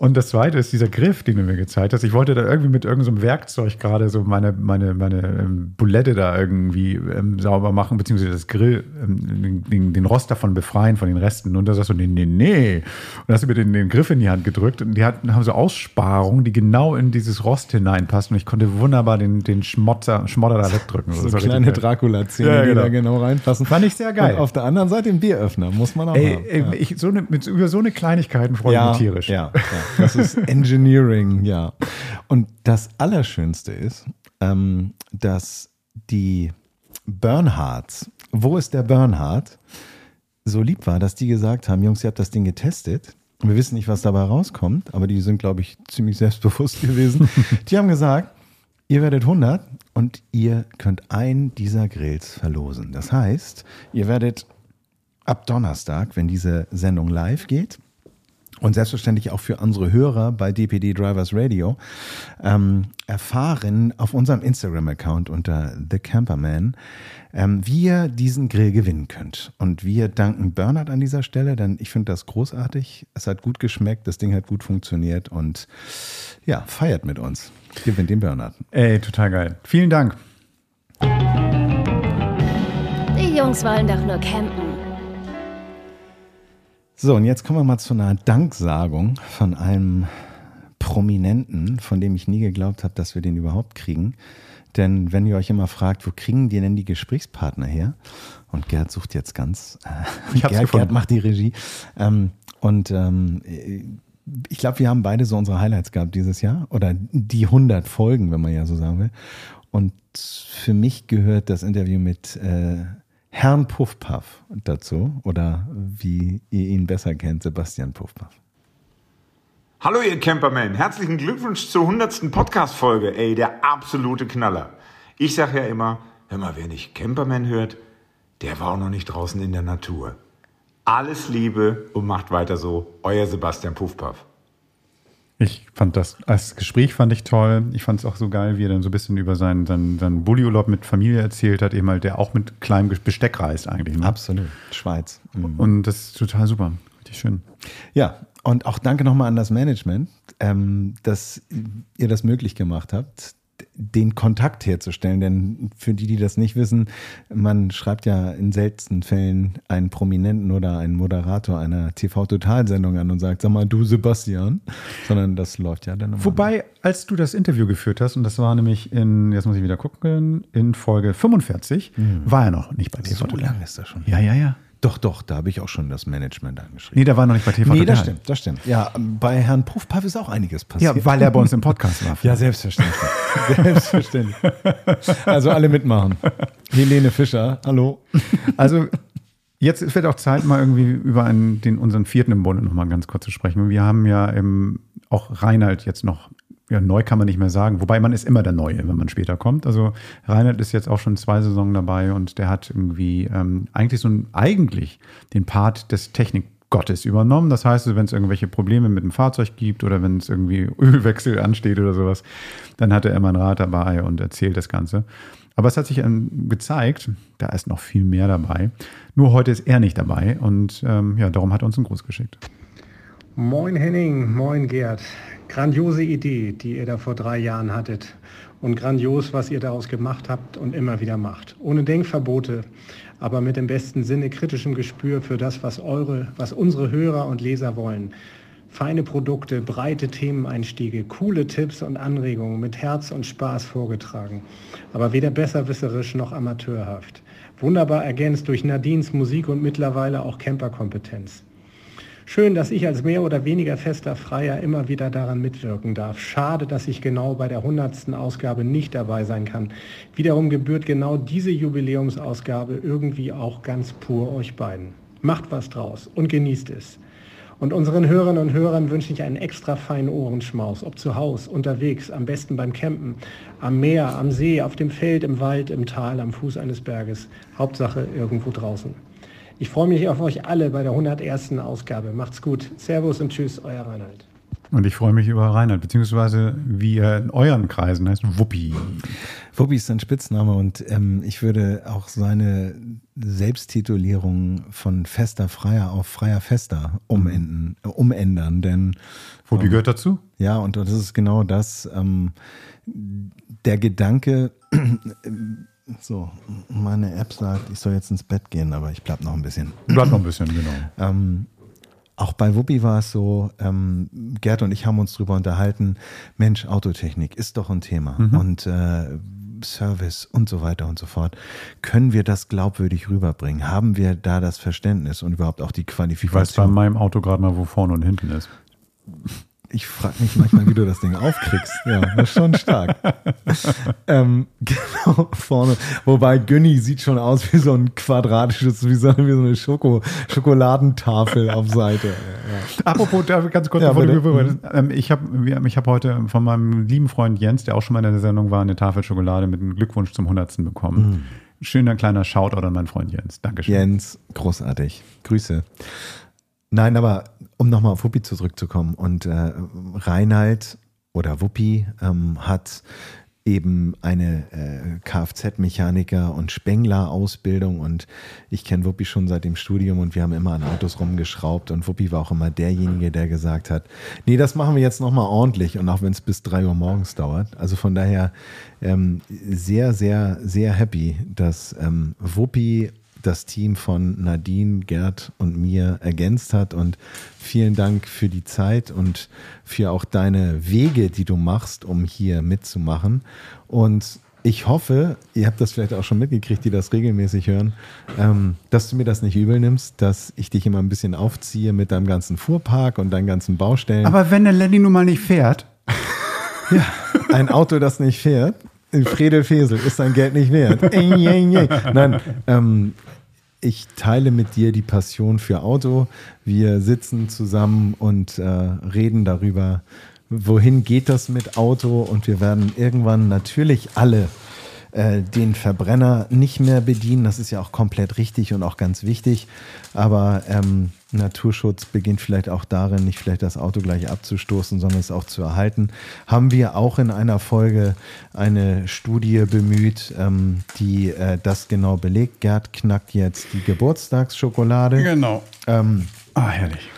Und das zweite ist dieser Griff, den du mir gezeigt hast. Ich wollte da irgendwie mit irgendeinem Werkzeug gerade so meine, meine, meine ähm, Bulette da irgendwie ähm, sauber machen, beziehungsweise das Grill, ähm, den, den, den Rost davon befreien von den Resten. Und da sagst du, nee, nee, nee. Und hast du mir den, den Griff in die Hand gedrückt und die hatten, haben so Aussparungen, die genau in dieses Rost hineinpassen. Und ich konnte wunderbar den, den Schmotzer, Schmodder da wegdrücken. So war kleine. Dracula-Zähne, Ja, die genau. da genau reinpassen. Fand ich sehr geil. Und auf der anderen Seite ein Bieröffner, muss man auch Ey, haben. ey Ja. ich, so eine, mit, über so eine Kleinigkeiten freue ich ja, mich tierisch. Ja, ja, das ist Engineering, ja. Und das Allerschönste ist, ähm, dass die Bernhards, wo ist der Bernhard, so lieb war, dass die gesagt haben, Jungs, ihr habt das Ding getestet. Wir wissen nicht, was dabei rauskommt, aber die sind, glaube ich, ziemlich selbstbewusst gewesen. die haben gesagt, ihr werdet 100 und ihr könnt einen dieser Grills verlosen. Das heißt, ihr werdet ab Donnerstag, wenn diese Sendung live geht, und selbstverständlich auch für unsere Hörer bei DPD Drivers Radio ähm, erfahren auf unserem Instagram-Account unter The Camperman, ähm, wie ihr diesen Grill gewinnen könnt. Und wir danken Bernhard an dieser Stelle, denn ich finde das großartig. Es hat gut geschmeckt, das Ding hat gut funktioniert und ja, feiert mit uns. Gewinnt den Bernhard. Ey, total geil. Vielen Dank. Die Jungs wollen doch nur campen. So, und jetzt kommen wir mal zu einer Danksagung von einem Prominenten, von dem ich nie geglaubt habe, dass wir den überhaupt kriegen. Denn wenn ihr euch immer fragt, wo kriegen die denn die Gesprächspartner her? Und Gerd sucht jetzt ganz. Äh, Ich hab's Gerd, gefunden. Gerd macht die Regie. Ähm, und ähm, ich glaube, wir haben beide so unsere Highlights gehabt dieses Jahr. Oder die 100 Folgen, wenn man ja so sagen will. Und für mich gehört das Interview mit äh, Herrn Puffpaff dazu. Oder wie ihr ihn besser kennt, Sebastian Puffpaff. Hallo ihr Camperman, herzlichen Glückwunsch zur 100. Podcast-Folge. Ey, der absolute Knaller. Ich sag ja immer, hör mal, wer nicht Camperman hört, der war auch noch nicht draußen in der Natur. Alles Liebe und macht weiter so. Euer Sebastian Puffpaff. Ich fand das, das Gespräch fand ich toll. Ich fand es auch so geil, wie er dann so ein bisschen über seinen, seinen, seinen Bulli-Urlaub mit Familie erzählt hat, eben halt, der auch mit kleinem Besteck reist eigentlich. Ne? Absolut. Schweiz. Mhm. Und das ist total super. Richtig schön. Ja, und auch danke nochmal an das Management, ähm, dass ihr das möglich gemacht habt, den Kontakt herzustellen. Denn für die, die das nicht wissen, man schreibt ja in seltensten Fällen einen Prominenten oder einen Moderator einer TV-Totalsendung an und sagt, sag mal, du Sebastian, sondern das läuft ja dann. Wobei, als du das Interview geführt hast, und das war nämlich in, jetzt muss ich wieder gucken, in Folge 45, war er noch nicht bei TV so lange ist das schon. Ja, ja, ja. Doch, doch, da habe ich auch schon das Management angeschrieben. Nee, der war noch nicht bei TV Nee, das stimmt, das stimmt. Ja, bei Herrn Puffpaff ist auch einiges passiert. Ja, weil er bei uns im Podcast war. Ja, selbstverständlich. selbstverständlich. Also alle mitmachen. Helene Fischer, hallo. Also jetzt wird auch Zeit, mal irgendwie über einen, den, unseren vierten im Bunde nochmal ganz kurz zu sprechen. Wir haben ja im, auch Reinhard jetzt noch, ja, neu kann man nicht mehr sagen, wobei man ist immer der Neue, wenn man später kommt. Also Reinhard ist jetzt auch schon zwei Saisonen dabei und der hat irgendwie ähm, eigentlich so ein, eigentlich den Part des Technik Gottes übernommen. Das heißt, wenn es irgendwelche Probleme mit dem Fahrzeug gibt oder wenn es irgendwie Ölwechsel ansteht oder sowas, dann hat er immer ein Rad dabei und erzählt das Ganze. Aber es hat sich ähm, gezeigt, da ist noch viel mehr dabei. Nur heute ist er nicht dabei und ähm, ja, darum hat er uns einen Gruß geschickt. Moin Henning, moin Gerd. Grandiose Idee, die ihr da vor drei Jahren hattet. und grandios, was ihr daraus gemacht habt und immer wieder macht. Ohne Denkverbote, aber mit dem besten Sinne kritischem Gespür für das, was eure, was unsere Hörer und Leser wollen. Feine Produkte, breite Themeneinstiege, coole Tipps und Anregungen mit Herz und Spaß vorgetragen, aber weder besserwisserisch noch amateurhaft. Wunderbar ergänzt durch Nadines Musik und mittlerweile auch Camperkompetenz. Schön, dass ich als mehr oder weniger fester Freier immer wieder daran mitwirken darf. Schade, dass ich genau bei der 100. Ausgabe nicht dabei sein kann. Wiederum gebührt genau diese Jubiläumsausgabe irgendwie auch ganz pur euch beiden. Macht was draus und genießt es. Und unseren Hörerinnen und Hörern wünsche ich einen extra feinen Ohrenschmaus, ob zu Hause, unterwegs, am besten beim Campen, am Meer, am See, auf dem Feld, im Wald, im Tal, am Fuß eines Berges. Hauptsache irgendwo draußen. Ich freue mich auf euch alle bei der 101. Ausgabe. Macht's gut. Servus und Tschüss, euer Reinhold. Und ich freue mich über Reinhard, beziehungsweise wie er in euren Kreisen heißt, Wuppi. Wuppi ist sein Spitzname und ähm, ich würde auch seine Selbsttitulierung von Fester Freier auf Freier Fester umändern, äh, umändern denn Wuppi ähm, gehört dazu? Ja, und das ist genau das. Ähm, der Gedanke, so, meine App sagt, ich soll jetzt ins Bett gehen, aber ich bleib noch ein bisschen. Bleib noch ein bisschen, genau. Ähm, auch bei Wuppi war es so, ähm, Gerd und ich haben uns drüber unterhalten, Mensch, Autotechnik ist doch ein Thema. Mhm. Und äh, Service und so weiter und so fort. Können wir das glaubwürdig rüberbringen? Haben wir da das Verständnis und überhaupt auch die Qualifikation? Ich weiß bei meinem Auto gerade mal, wo vorne und hinten ist ich frage mich manchmal, wie du das Ding aufkriegst. Ja, das ist schon stark. ähm, genau, vorne. Wobei Günni sieht schon aus wie so ein quadratisches, wie so, wie so eine Schoko, Schokoladentafel auf Seite. Ja. Apropos, ganz kurz, ja, bevor du mhm. ähm, ich habe ich hab heute von meinem lieben Freund Jens, der auch schon mal in der Sendung war, eine Tafel Schokolade mit einem Glückwunsch zum 100. bekommen. Mhm. Schöner kleiner Shoutout an meinen Freund Jens. Dankeschön. Jens, großartig. Grüße. Nein, aber um nochmal auf Wuppi zurückzukommen. Und äh, Reinhard oder Wuppi ähm, hat eben eine äh, Kfz-Mechaniker- und Spengler-Ausbildung und ich kenne Wuppi schon seit dem Studium und wir haben immer an Autos rumgeschraubt und Wuppi war auch immer derjenige, der gesagt hat, nee, das machen wir jetzt nochmal ordentlich und auch wenn es bis drei Uhr morgens dauert. Also von daher ähm, sehr, sehr, sehr happy, dass ähm, Wuppi das Team von Nadine, Gerd und mir ergänzt hat. Und vielen Dank für die Zeit und für auch deine Wege, die du machst, um hier mitzumachen. Und ich hoffe, ihr habt das vielleicht auch schon mitgekriegt, die das regelmäßig hören, ähm, dass du mir das nicht übel nimmst, dass ich dich immer ein bisschen aufziehe mit deinem ganzen Fuhrpark und deinen ganzen Baustellen. Aber wenn der Lenny nun mal nicht fährt. ja, ein Auto, das nicht fährt, Fredel Fesel ist dein Geld nicht wert. Nein, ähm, ich teile mit dir die Passion für Auto. Wir sitzen zusammen und äh, reden darüber, wohin geht das mit Auto und wir werden irgendwann natürlich alle äh, den Verbrenner nicht mehr bedienen. Das ist ja auch komplett richtig und auch ganz wichtig. Aber ähm, Naturschutz beginnt vielleicht auch darin, nicht vielleicht das Auto gleich abzustoßen, sondern es auch zu erhalten. Haben wir auch in einer Folge eine Studie bemüht, ähm, die äh, das genau belegt. Gerd knackt jetzt die Geburtstagsschokolade. Genau. Ähm, ah, herrlich.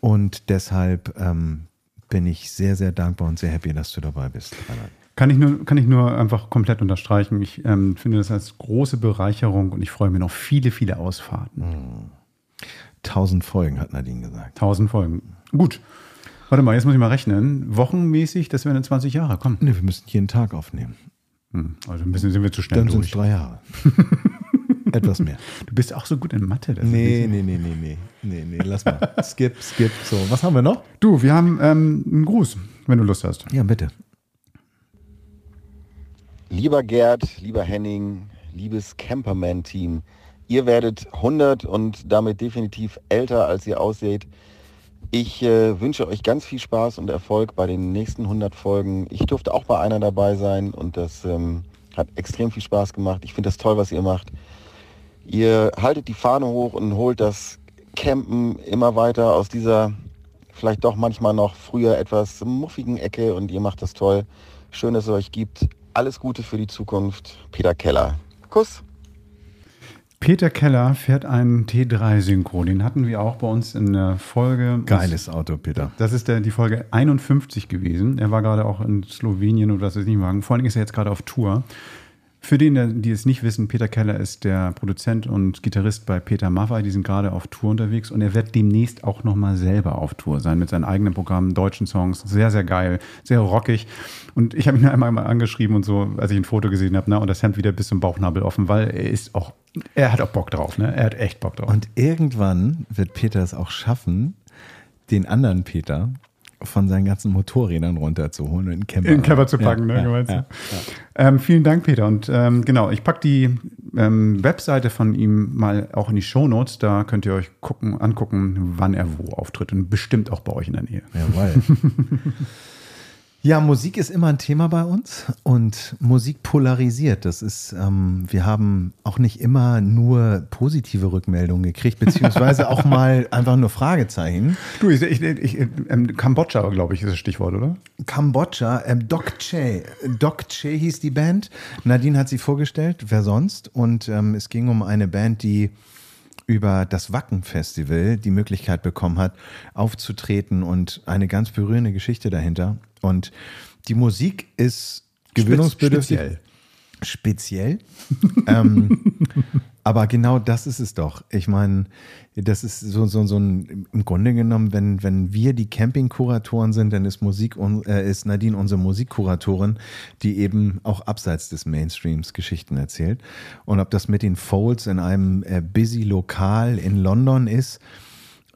Und deshalb ähm, bin ich sehr, sehr dankbar und sehr happy, dass du dabei bist, Reinhard. Kann ich nur, kann ich nur einfach komplett unterstreichen. Ich ähm, finde das als große Bereicherung und ich freue mich noch viele, viele Ausfahrten. Hm. Tausend Folgen, hat Nadine gesagt. Tausend Folgen. Gut. Warte mal, jetzt muss ich mal rechnen. Wochenmäßig, das wären 20 Jahre. Komm. Ne, wir müssen jeden Tag aufnehmen. Hm, also ein bisschen sind wir zu schnell Dann sind es drei Jahre. Etwas mehr. Du bist auch so gut in Mathe. Das nee, nee, nee, nee, nee, nee, nee, lass mal. skip, skip. So, was haben wir noch? Du, wir haben ähm, einen Gruß, wenn du Lust hast. Ja, bitte. Lieber Gerd, lieber Henning, liebes Camperman-Team, ihr werdet 100 und damit definitiv älter, als ihr ausseht. Ich äh, wünsche euch ganz viel Spaß und Erfolg bei den nächsten 100 Folgen. Ich durfte auch bei einer dabei sein und das ähm, hat extrem viel Spaß gemacht. Ich finde das toll, was ihr macht. Ihr haltet die Fahne hoch und holt das Campen immer weiter aus dieser vielleicht doch manchmal noch früher etwas muffigen Ecke und ihr macht das toll. Schön, dass es euch gibt. Alles Gute für die Zukunft. Peter Keller. Kuss. Peter Keller fährt einen T3 Synchro. Den hatten wir auch bei uns in der Folge. Geiles Auto, Peter. Das ist der, die Folge 51 gewesen. Er war gerade auch in Slowenien oder was weiß ich nicht. Vor allen Dingen ist er jetzt gerade auf Tour. Für den, die es nicht wissen, Peter Keller ist der Produzent und Gitarrist bei Peter Maffay. Die sind gerade auf Tour unterwegs und er wird demnächst auch nochmal selber auf Tour sein mit seinen eigenen Programmen, deutschen Songs. Sehr, sehr geil, sehr rockig. Und ich habe ihn einmal mal angeschrieben und so, als ich ein Foto gesehen habe, ne, und das Hemd wieder bis zum Bauchnabel offen, weil er ist auch, er hat auch Bock drauf, ne? Er hat echt Bock drauf. Und irgendwann wird Peter es auch schaffen, den anderen Peter von seinen ganzen Motorrädern runterzuholen und in den Camper, in den Camper zu packen, ja, ne? Ja, ja, ähm, vielen Dank, Peter. Und ähm, genau, ich packe die ähm, Webseite von ihm mal auch in die Shownotes. Da könnt ihr euch gucken, angucken, wann er wo auftritt. Und bestimmt auch bei euch in der Nähe. Jawohl. Ja, Musik ist immer ein Thema bei uns und Musik polarisiert. Das ist, ähm, wir haben auch nicht immer nur positive Rückmeldungen gekriegt, beziehungsweise auch mal einfach nur Fragezeichen. Du, ich, ich, ich ähm, Kambodscha, glaube ich, ist das Stichwort, oder? Kambodscha, ähm, Doc Che. Doc Che hieß die Band. Nadine hat sie vorgestellt, wer sonst? Und ähm, es ging um eine Band, die über das Wacken-Festival die Möglichkeit bekommen hat, aufzutreten und eine ganz berührende Geschichte dahinter. Und die Musik ist gewöhnungsbedürftig. Speziell. Speziell. ähm, aber genau das ist es doch. Ich meine, das ist so, so, so ein, im Grunde genommen, wenn, wenn wir die Campingkuratoren sind, dann ist Musik, äh, ist Nadine unsere Musikkuratorin, die eben auch abseits des Mainstreams Geschichten erzählt. Und ob das mit den Folds in einem äh, busy Lokal in London ist,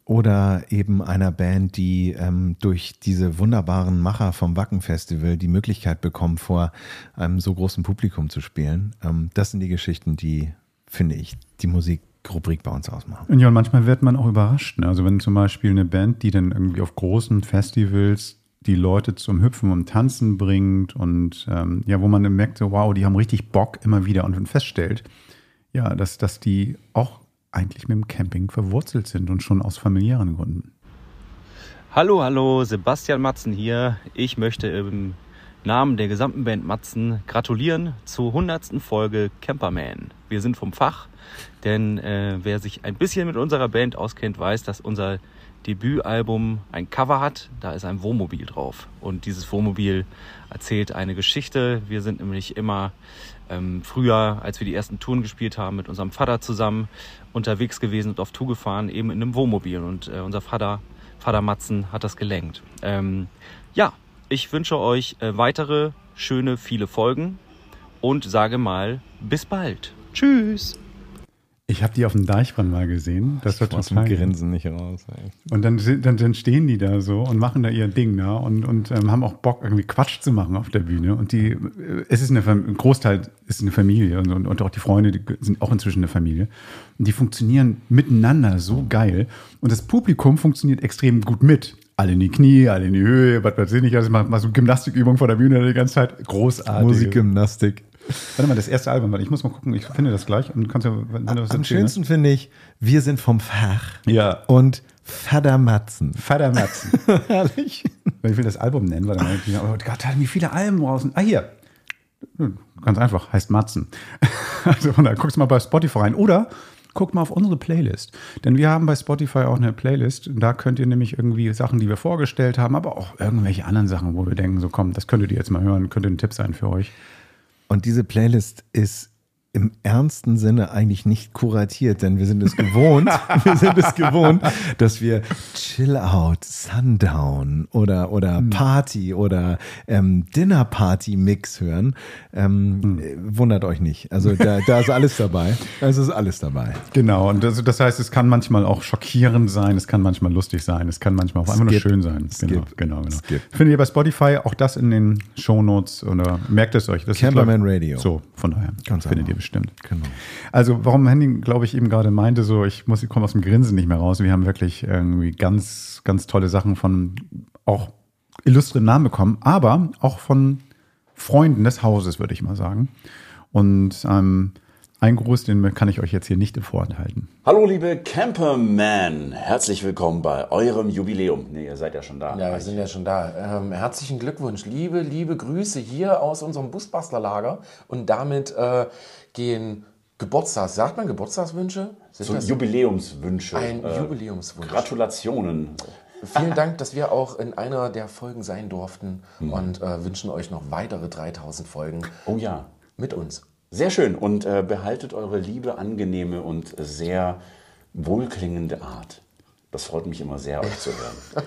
oder eben einer Band, die ähm, durch diese wunderbaren Macher vom Wacken Festival die Möglichkeit bekommen, vor einem so großen Publikum zu spielen. Ähm, das sind die Geschichten, die, finde ich, die Musikrubrik bei uns ausmachen. Und ja, und manchmal wird man auch überrascht. Ne? Also wenn zum Beispiel eine Band, die dann irgendwie auf großen Festivals die Leute zum Hüpfen und Tanzen bringt und ähm, ja, wo man dann merkt, so, wow, die haben richtig Bock immer wieder und feststellt, ja, dass, dass die auch eigentlich mit dem Camping verwurzelt sind und schon aus familiären Gründen. Hallo, hallo, Sebastian Matzen hier. Ich möchte im Namen der gesamten Band Matzen gratulieren zur 100. Folge Camperman. Wir sind vom Fach, denn äh, wer sich ein bisschen mit unserer Band auskennt, weiß, dass unser Debütalbum ein Cover hat. Da ist ein Wohnmobil drauf. Und dieses Wohnmobil erzählt eine Geschichte. Wir sind nämlich immer ähm, früher, als wir die ersten Touren gespielt haben, mit unserem Vater zusammen unterwegs gewesen und auf Tour gefahren, eben in einem Wohnmobil. Und äh, unser Vater, Vater Matzen, hat das gelenkt. Ähm, ja, ich wünsche euch äh, weitere schöne, viele Folgen und sage mal bis bald. Tschüss. Ich habe die auf dem Deichbrand mal gesehen. Das war dem Grinsen nicht raus. Ey. Und dann, dann, dann stehen die da so und machen da ihr Ding da und, und ähm, haben auch Bock, irgendwie Quatsch zu machen auf der Bühne. Und die, äh, es ist eine, ein Großteil ist eine Familie und, und, und auch die Freunde die sind auch inzwischen eine Familie. Und die funktionieren miteinander so geil. Und das Publikum funktioniert extrem gut mit. Alle in die Knie, alle in die Höhe, was weiß ich nicht. Also mal, mal so Gymnastikübung vor der Bühne die ganze Zeit. Großartig. Musikgymnastik. Warte mal, das erste Album, ich muss mal gucken, ich finde das gleich und kannst ja, wenn du was Am erzählen schönsten finde ich, wir sind vom Fach Ja. und Vater Matzen. Vater Matzen. Herrlich. Ich will das Album nennen, warte mal. Oh Gott, da haben wie viele Alben draußen. Ah, hier. Ganz einfach, heißt Matzen. Also von daher, guckst mal bei Spotify rein. Oder guckt mal auf unsere Playlist. Denn wir haben bei Spotify auch eine Playlist. Und da könnt ihr nämlich irgendwie Sachen, die wir vorgestellt haben, aber auch irgendwelche anderen Sachen, wo wir denken, so komm, das könntet ihr jetzt mal hören, könnte ein Tipp sein für euch. Und diese Playlist ist im ernsten Sinne eigentlich nicht kuratiert, denn wir sind es gewohnt, wir sind es gewohnt, dass wir Chill Out, Sundown oder, oder Party oder ähm, Dinner Party Mix hören. Ähm, äh, Wundert euch nicht. Also da, da ist alles dabei. Es ist alles dabei. Genau, und das, das heißt, es kann manchmal auch schockierend sein, es kann manchmal lustig sein, es kann manchmal auch einfach nur schön sein. Genau, Skip. genau, genau. Skip. Findet ihr bei Spotify auch das in den Shownotes oder merkt es euch? Das Camperman Radio. So, von daher Ganz findet einfach. ihr bestimmt. Genau. Also, warum Henning, glaube ich, eben gerade meinte, so, ich muss, ich komme aus dem Grinsen nicht mehr raus. Wir haben wirklich irgendwie ganz, ganz tolle Sachen von auch illustren Namen bekommen, aber auch von Freunden des Hauses, würde ich mal sagen. Und ähm, ein Gruß, den kann ich euch jetzt hier nicht vorenthalten. Hallo liebe Camperman, herzlich willkommen bei eurem Jubiläum. Ne, ihr seid ja schon da. Ja, wir sind ja schon da. Ähm, herzlichen Glückwunsch, liebe, liebe Grüße hier aus unserem Busbastlerlager. Und damit äh, gehen Geburtstags, sagt man Geburtstagswünsche? Sind So das- Jubiläumswünsche. Ein Äh, Jubiläumswunsch. Gratulationen. Vielen Dank, dass wir auch in einer der Folgen sein durften Mhm. und äh, wünschen euch noch weitere 3000 Folgen. Oh ja. Mit uns. Sehr schön. Und äh, behaltet eure liebe, angenehme und sehr wohlklingende Art. Das freut mich immer sehr, euch zu hören.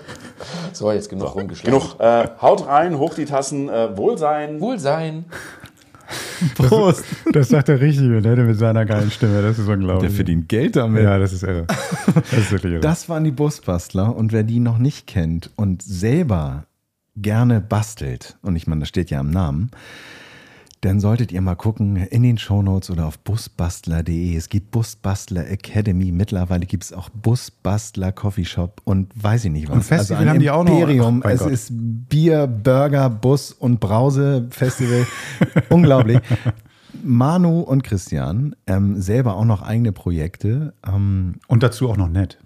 So, jetzt genug rumgeschlagen. Genug. Äh, haut rein, hoch die Tassen. Äh, Wohlsein. Wohlsein. Prost. Das, das sagt er richtig, ne? mit seiner geilen Stimme. Das ist unglaublich. Der verdient Geld damit. Ja, das ist irre. Das ist wirklich irre. Das waren die Busbastler und wer die noch nicht kennt und selber gerne bastelt, und ich meine, das steht ja im Namen, dann solltet ihr mal gucken in den Shownotes oder auf busbastler.de. Es gibt Busbastler Academy, mittlerweile gibt es auch Busbastler Coffee Shop und weiß ich nicht was. Und Festival ein haben die auch noch. Imperium. Es Gott. ist Bier, Burger, Bus und Brause Festival. Unglaublich. Manu und Christian ähm, selber auch noch eigene Projekte. Ähm, und dazu auch noch nett.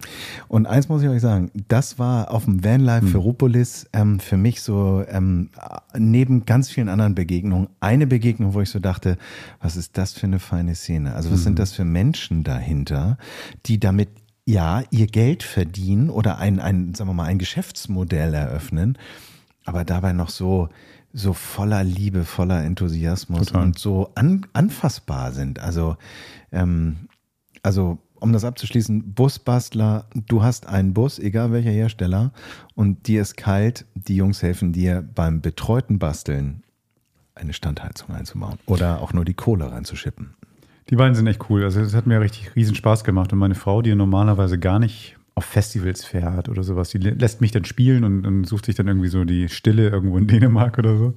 Und eins muss ich euch sagen, das war auf dem Vanlife Hm. Ferropolis ähm, für mich so ähm, neben ganz vielen anderen Begegnungen eine Begegnung, wo ich so dachte, was ist das für eine feine Szene? Also was Mhm. sind das für Menschen dahinter, die damit ja ihr Geld verdienen oder ein, ein sagen wir mal ein Geschäftsmodell eröffnen, aber dabei noch so so voller Liebe, voller Enthusiasmus Total. und so an, anfassbar sind. Also ähm, also um das abzuschließen, Busbastler, du hast einen Bus, egal welcher Hersteller, und dir ist kalt, die Jungs helfen dir beim betreuten Basteln eine Standheizung einzubauen oder auch nur die Kohle reinzuschippen. Die beiden sind echt cool. Also es hat mir richtig riesen Spaß gemacht. Und meine Frau, die normalerweise gar nicht auf Festivals fährt oder sowas, die lä- lässt mich dann spielen und, und sucht sich dann irgendwie so die Stille irgendwo in Dänemark oder so.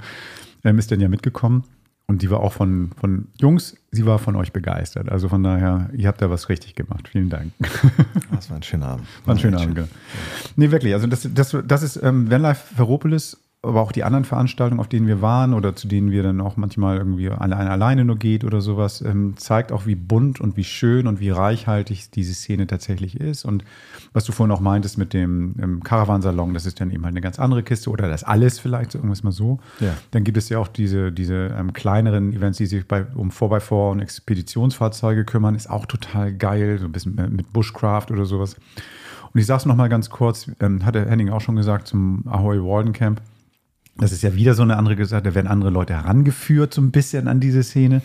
Ähm, ist dann ja mitgekommen. Und die war auch von, von Jungs, sie war von euch begeistert. Also von daher, ihr habt da was richtig gemacht. Vielen Dank. Das war ein schöner Abend. War ein schöner Abend, genau. Nee, wirklich. Also das, das, das ist ähm, Vanlife Ferropolis, aber auch die anderen Veranstaltungen, auf denen wir waren oder zu denen wir dann auch manchmal irgendwie alleine, alleine nur geht oder sowas, ähm, zeigt auch, wie bunt und wie schön und wie reichhaltig diese Szene tatsächlich ist. Und was du vorhin auch meintest mit dem ähm, Caravansalon, das ist dann eben halt eine ganz andere Kiste oder das alles vielleicht, sagen wir es mal so. Ja. Dann gibt es ja auch diese, diese ähm, kleineren Events, die sich bei, um 4x4 und Expeditionsfahrzeuge kümmern, ist auch total geil, so ein bisschen mit Bushcraft oder sowas. Und ich sage es nochmal ganz kurz, ähm, hatte Henning auch schon gesagt zum Ahoy Walden Camp. Das ist ja wieder so eine andere Sache, da werden andere Leute herangeführt so ein bisschen an diese Szene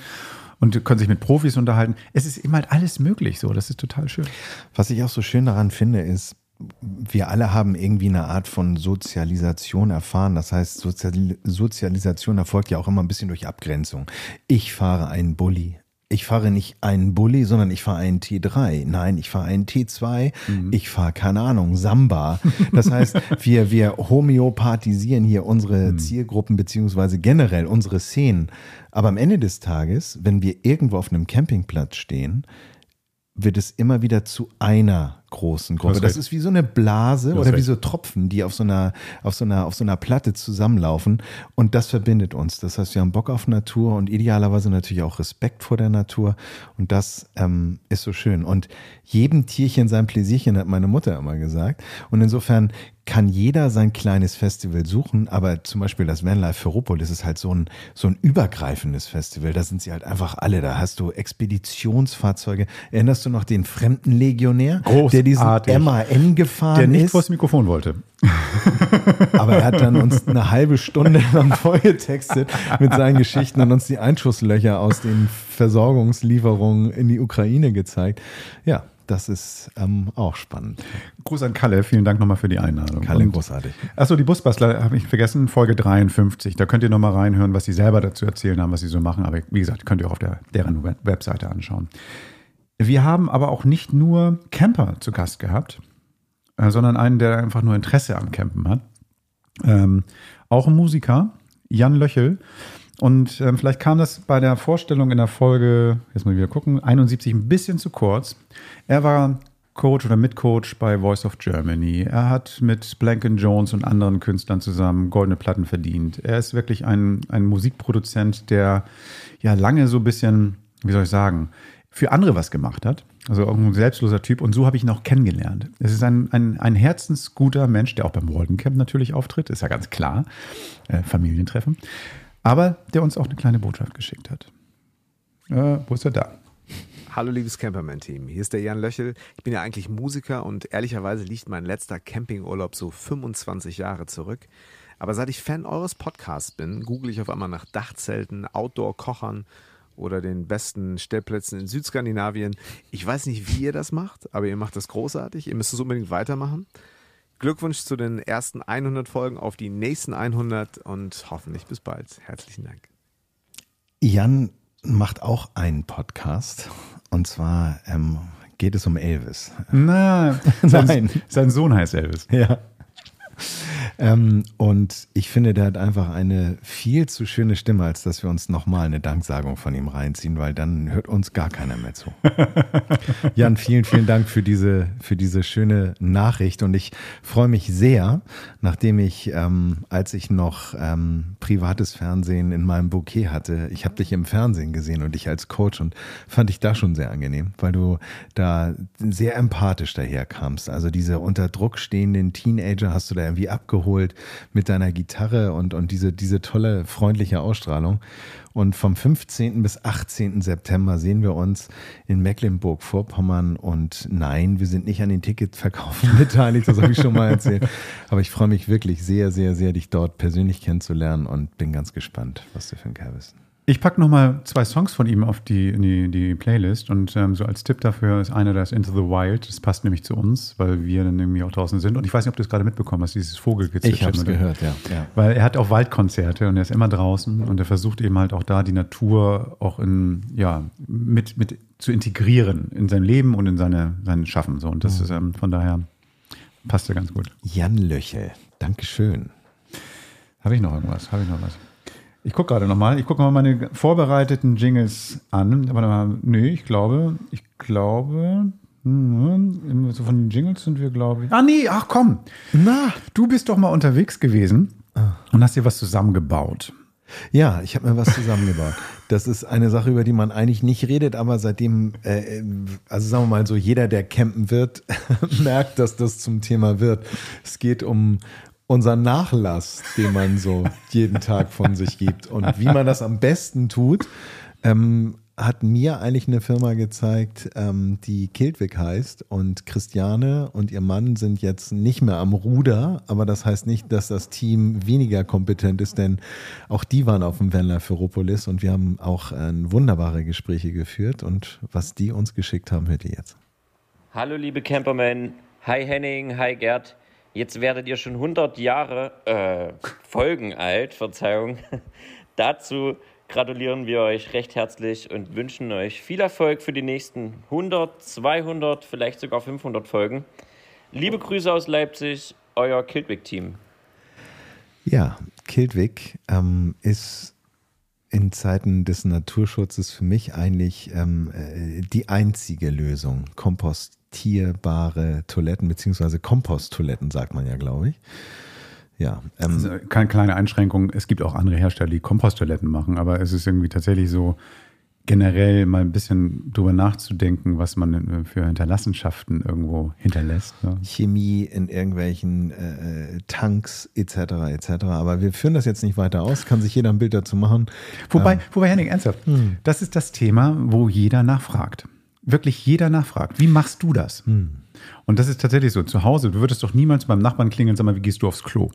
und können sich mit Profis unterhalten. Es ist eben halt alles möglich so, das ist total schön. Was ich auch so schön daran finde, ist, wir alle haben irgendwie eine Art von Sozialisation erfahren. Das heißt, Sozial Sozialisation erfolgt ja auch immer ein bisschen durch Abgrenzung. Ich fahre einen Bulli. Ich fahre nicht einen Bulli, sondern ich fahre einen T3. Nein, ich fahre einen T2. Ich fahre, keine Ahnung, Samba. Das heißt, wir, wir homöopathisieren hier unsere Zielgruppen beziehungsweise generell unsere Szenen. Aber am Ende des Tages, wenn wir irgendwo auf einem Campingplatz stehen, wird es immer wieder zu einer großen Gruppe. Das ist wie so eine Blase oder wie recht. so Tropfen, die auf so einer, auf so einer, auf so einer Platte zusammenlaufen. Und das verbindet uns. Das heißt, wir haben Bock auf Natur und idealerweise natürlich auch Respekt vor der Natur. Und das ähm, ist so schön. Und jedem Tierchen sein Pläsierchen, hat meine Mutter immer gesagt. Und insofern kann jeder sein kleines Festival suchen, aber zum Beispiel das Vanlife Ferropolis ist halt so ein, so ein übergreifendes Festival. Da sind sie halt einfach alle. Da hast du Expeditionsfahrzeuge. Erinnerst du noch den Fremdenlegionär, der diesen Großartig. MAN gefahren Der nicht ist? vors Mikrofon wollte. Aber er hat dann uns eine halbe Stunde lang vollgetextet mit seinen Geschichten und uns die Einschusslöcher aus den Versorgungslieferungen in die Ukraine gezeigt. Ja, das ist ähm, auch spannend. Gruß an Kalle, vielen Dank nochmal für die Einladung. Kalle, Und- großartig. Achso, die Busbastler habe ich vergessen, Folge 53. Da könnt ihr nochmal reinhören, was sie selber dazu erzählen haben, was sie so machen. Aber wie gesagt, könnt ihr auch auf der, deren Web- Webseite anschauen. Wir haben aber auch nicht nur Camper zu Gast gehabt, äh, sondern einen, der einfach nur Interesse am Campen hat. Ähm, auch ein Musiker, Jan Löchel. Und ähm, vielleicht kam das bei der Vorstellung in der Folge, jetzt mal wieder gucken, 71 ein bisschen zu kurz. Er war Coach oder Mitcoach bei Voice of Germany. Er hat mit Blanken Jones und anderen Künstlern zusammen goldene Platten verdient. Er ist wirklich ein, ein Musikproduzent, der ja lange so ein bisschen, wie soll ich sagen, für andere was gemacht hat. Also ein selbstloser Typ. Und so habe ich ihn auch kennengelernt. Es ist ein, ein, ein herzensguter Mensch, der auch beim Walden Camp natürlich auftritt, ist ja ganz klar. Äh, Familientreffen. Aber der uns auch eine kleine Botschaft geschickt hat. Äh, wo ist er da? Hallo liebes Camperman-Team, hier ist der Jan Löchel. Ich bin ja eigentlich Musiker und ehrlicherweise liegt mein letzter Campingurlaub so 25 Jahre zurück. Aber seit ich Fan eures Podcasts bin, google ich auf einmal nach Dachzelten, Outdoor-Kochern oder den besten Stellplätzen in Südskandinavien. Ich weiß nicht, wie ihr das macht, aber ihr macht das großartig. Ihr müsst es unbedingt weitermachen. Glückwunsch zu den ersten 100 Folgen, auf die nächsten 100 und hoffentlich bis bald. Herzlichen Dank. Jan macht auch einen Podcast und zwar ähm, geht es um Elvis. Na, sein, sein Sohn heißt Elvis. Ja. Ähm, und ich finde, der hat einfach eine viel zu schöne Stimme, als dass wir uns nochmal eine Danksagung von ihm reinziehen, weil dann hört uns gar keiner mehr zu. Jan, vielen, vielen Dank für diese, für diese schöne Nachricht. Und ich freue mich sehr, nachdem ich, ähm, als ich noch ähm, privates Fernsehen in meinem Bouquet hatte, ich habe dich im Fernsehen gesehen und dich als Coach und fand ich da schon sehr angenehm, weil du da sehr empathisch daherkamst. Also diese unter Druck stehenden Teenager hast du da irgendwie abgeholt mit deiner Gitarre und, und diese, diese tolle, freundliche Ausstrahlung. Und vom 15. bis 18. September sehen wir uns in Mecklenburg-Vorpommern. Und nein, wir sind nicht an den Ticketverkaufen beteiligt, das habe ich schon mal erzählt. Aber ich freue mich wirklich sehr, sehr, sehr, dich dort persönlich kennenzulernen und bin ganz gespannt, was du für ein Kerl bist. Ich packe nochmal zwei Songs von ihm auf die, in die, die Playlist und ähm, so als Tipp dafür ist einer, das Into the Wild. Das passt nämlich zu uns, weil wir dann irgendwie auch draußen sind. Und ich weiß nicht, ob du es gerade mitbekommen hast, dieses Vogelgezwitscher. Ich habe es gehört, ja, ja. Weil er hat auch Waldkonzerte und er ist immer draußen und er versucht eben halt auch da die Natur auch in, ja, mit, mit zu integrieren in sein Leben und in seine, sein Schaffen. So. Und das Mhm. ist ähm, von daher passt ja ganz gut. Jan Löchel, Dankeschön. Habe ich noch irgendwas? Habe ich noch was? Ich gucke gerade nochmal. Ich gucke mal meine vorbereiteten Jingles an. Mal. Nee, ich glaube, ich glaube, hm, so von den Jingles sind wir, glaube ich. Ah, nee, ach komm. Na, du bist doch mal unterwegs gewesen und hast dir was zusammengebaut. Ja, ich habe mir was zusammengebaut. Das ist eine Sache, über die man eigentlich nicht redet, aber seitdem, äh, also sagen wir mal so, jeder, der campen wird, merkt, dass das zum Thema wird. Es geht um unseren Nachlass, den man so jeden Tag von sich gibt. Und wie man das am besten tut, ähm, hat mir eigentlich eine Firma gezeigt, ähm, die Kiltwick heißt. Und Christiane und ihr Mann sind jetzt nicht mehr am Ruder, aber das heißt nicht, dass das Team weniger kompetent ist, denn auch die waren auf dem Vanlife Ferropolis und wir haben auch äh, wunderbare Gespräche geführt. Und was die uns geschickt haben, hört ihr jetzt. Hallo liebe Campermen, hi Henning, hi Gerd. Jetzt werdet ihr schon 100 Jahre äh, Folgen alt, Verzeihung. Dazu gratulieren wir euch recht herzlich und wünschen euch viel Erfolg für die nächsten 100, 200, vielleicht sogar 500 Folgen. Liebe Grüße aus Leipzig, euer Kildwick-Team. Ja, Kiltwick ähm, ist in Zeiten des Naturschutzes für mich eigentlich ähm, äh, die einzige Lösung. Kompostierbare Toiletten, beziehungsweise Komposttoiletten, sagt man ja, glaube ich. Ja, ähm, Also keine kleine Einschränkung. Es gibt auch andere Hersteller, die Komposttoiletten machen, aber es ist irgendwie tatsächlich so, generell mal ein bisschen drüber nachzudenken, was man für Hinterlassenschaften irgendwo hinterlässt. Ne? Chemie in irgendwelchen äh, Tanks etc. etc. Aber wir führen das jetzt nicht weiter aus, kann sich jeder ein Bild dazu machen. Wobei, Ähm, wobei Henning, ernsthaft, Hm. das ist das Thema, wo jeder nachfragt. Wirklich jeder nachfragt. Wie machst du das? Hm. Und das ist tatsächlich so. Zu Hause, du würdest doch niemals beim Nachbarn klingeln und sagen, mal, wie gehst du aufs Klo?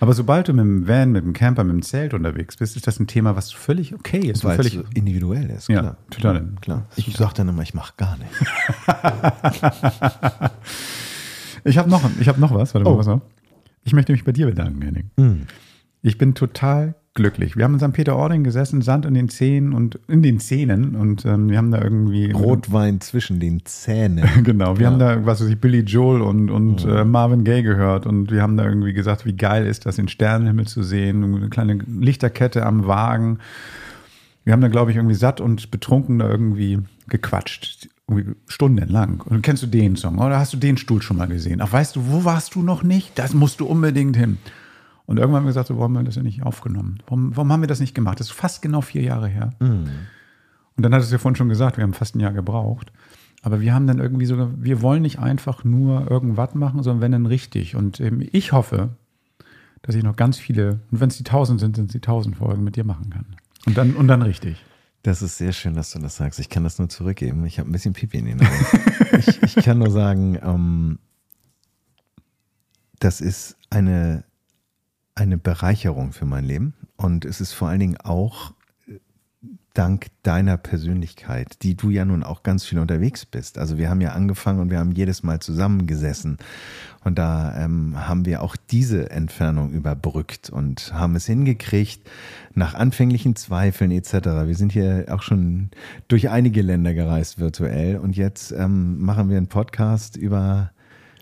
Aber sobald du mit dem Van, mit dem Camper, mit dem Zelt unterwegs bist, ist das ein Thema, was völlig okay ist. Weil es völlig so individuell ist. Ja, klar. total. klar. Ich sage dann immer, ich mache gar nicht. Ich habe noch, ich hab noch was. Warte mal, Oh. pass auf. Ich möchte mich bei dir bedanken, Henning. Mm. Ich bin total glücklich. Wir haben in St. Peter-Ording gesessen, Sand in den Zähnen und in den Zähnen und ähm, wir haben da irgendwie Rotwein zwischen den Zähnen. genau, wir Ja. haben da, was weiß ich, Billy Joel und, und Mhm. äh, Marvin Gaye gehört und wir haben da irgendwie gesagt, wie geil ist das, den Sternenhimmel zu sehen, eine kleine Lichterkette am Wagen. Wir haben da, glaube ich, irgendwie satt und betrunken da irgendwie gequatscht. Irgendwie stundenlang. Und kennst du den Song? Oder hast du den Stuhl schon mal gesehen? Ach, weißt du, wo warst du noch nicht? Das musst du unbedingt hin. Und irgendwann haben wir gesagt, so, warum haben wir das ja nicht aufgenommen? Warum, warum haben wir das nicht gemacht? Das ist fast genau vier Jahre her. Mhm. Und dann hat es ja vorhin schon gesagt, wir haben fast ein Jahr gebraucht. Aber wir haben dann irgendwie sogar, wir wollen nicht einfach nur irgendwas machen, sondern wenn dann richtig. Und ähm, ich hoffe, dass ich noch ganz viele, und wenn es die tausend sind, sind es die tausend Folgen mit dir machen kann. Und dann, und dann richtig. Das ist sehr schön, dass du das sagst. Ich kann das nur zurückgeben. Ich habe ein bisschen Pipi in den Augen. ich, ich kann nur sagen, ähm, das ist eine, eine Bereicherung für mein Leben. Und es ist vor allen Dingen auch dank deiner Persönlichkeit, die du ja nun auch ganz viel unterwegs bist. Also wir haben ja angefangen und wir haben jedes Mal zusammengesessen und da ähm, haben wir auch diese Entfernung überbrückt und haben es hingekriegt nach anfänglichen Zweifeln etc. Wir sind hier auch schon durch einige Länder gereist virtuell und jetzt ähm, machen wir einen Podcast über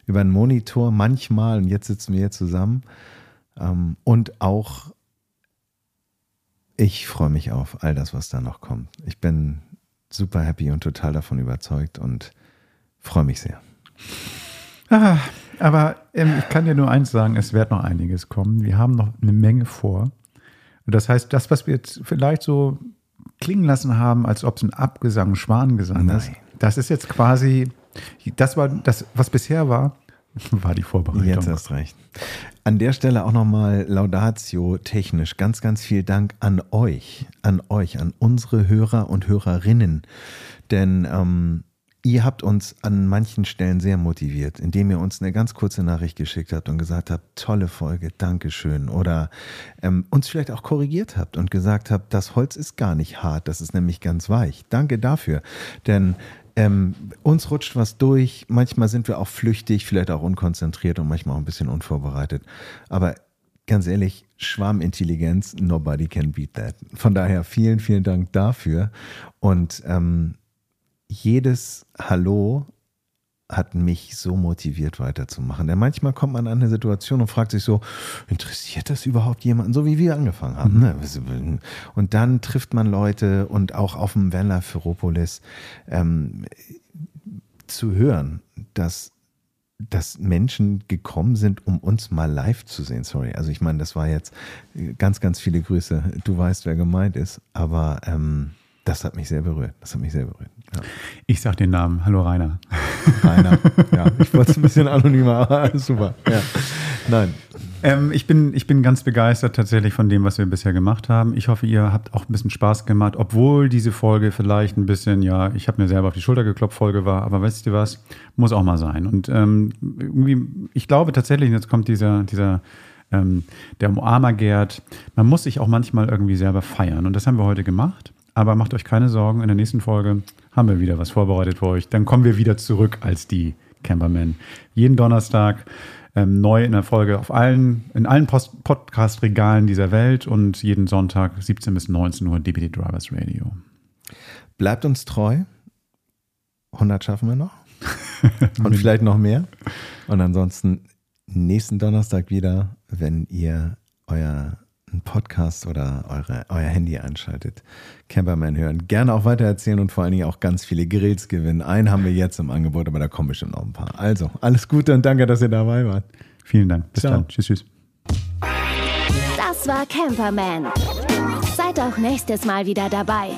über einen Monitor manchmal und jetzt sitzen wir hier zusammen und auch ich freue mich auf all das, was da noch kommt. Ich bin super happy und total davon überzeugt und freue mich sehr. Ah, aber ähm, ich kann dir nur eins sagen, es wird noch einiges kommen. Wir haben noch eine Menge vor. Und das heißt, das, was wir jetzt vielleicht so klingen lassen haben, als ob es ein Abgesang, Schwanengesang Nein. ist, das ist jetzt quasi, das war das, was bisher war, war die Vorbereitung. Jetzt hast recht. An der Stelle auch nochmal Laudatio technisch. Ganz, ganz viel Dank an euch, an euch, an unsere Hörer und Hörerinnen. Denn ähm, ihr habt uns an manchen Stellen sehr motiviert, indem ihr uns eine ganz kurze Nachricht geschickt habt und gesagt habt, tolle Folge, Dankeschön. Oder ähm, uns vielleicht auch korrigiert habt und gesagt habt, das Holz ist gar nicht hart, das ist nämlich ganz weich. Danke dafür. Denn ähm, uns rutscht was durch. Manchmal sind wir auch flüchtig, vielleicht auch unkonzentriert und manchmal auch ein bisschen unvorbereitet. Aber ganz ehrlich, Schwarmintelligenz, nobody can beat that. Von daher vielen, vielen Dank dafür. Und ähm, jedes Hallo hat mich so motiviert weiterzumachen. Denn manchmal kommt man an eine Situation und fragt sich so, interessiert das überhaupt jemanden? So wie wir angefangen haben. Ne? Und dann trifft man Leute und auch auf dem Werner Ferropolis ähm, zu hören, dass dass Menschen gekommen sind, um uns mal live zu sehen. Sorry, also ich meine, das war jetzt ganz, ganz viele Grüße. Du weißt, wer gemeint ist, aber ähm, das hat mich sehr berührt. Das hat mich sehr berührt. Ja. Ich sag den Namen. Hallo Rainer. Rainer. Ja, ich wollte es ein bisschen anonymer, aber super. Ja. Nein. Ähm, ich, bin, ich bin ganz begeistert tatsächlich von dem, was wir bisher gemacht haben. Ich hoffe, ihr habt auch ein bisschen Spaß gemacht, obwohl diese Folge vielleicht ein bisschen, ja, ich habe mir selber auf die Schulter geklopft, Folge war, aber weißt du was, muss auch mal sein. Und ähm, irgendwie, ich glaube tatsächlich, jetzt kommt dieser, dieser ähm, der Umarmer Gerd, man muss sich auch manchmal irgendwie selber feiern. Und das haben wir heute gemacht. Aber macht euch keine Sorgen, in der nächsten Folge haben wir wieder was vorbereitet für euch. Dann kommen wir wieder zurück als die Campermen. Jeden Donnerstag ähm, neu in der Folge auf allen, in allen Podcast-Regalen dieser Welt und jeden Sonntag 17 bis 19 Uhr DBD Drivers Radio. Bleibt uns treu. 100 schaffen wir noch. und vielleicht noch mehr. Und ansonsten nächsten Donnerstag wieder, wenn ihr euer einen Podcast oder eure, euer Handy einschaltet, Camperman hören. Gerne auch weitererzählen und vor allen Dingen auch ganz viele Grills gewinnen. Einen haben wir jetzt im Angebot, aber da kommen bestimmt noch ein paar. Also, alles Gute und danke, dass ihr dabei wart. Vielen Dank. Bis Ciao. dann. Tschüss, tschüss. Das war Camperman. Seid auch nächstes Mal wieder dabei.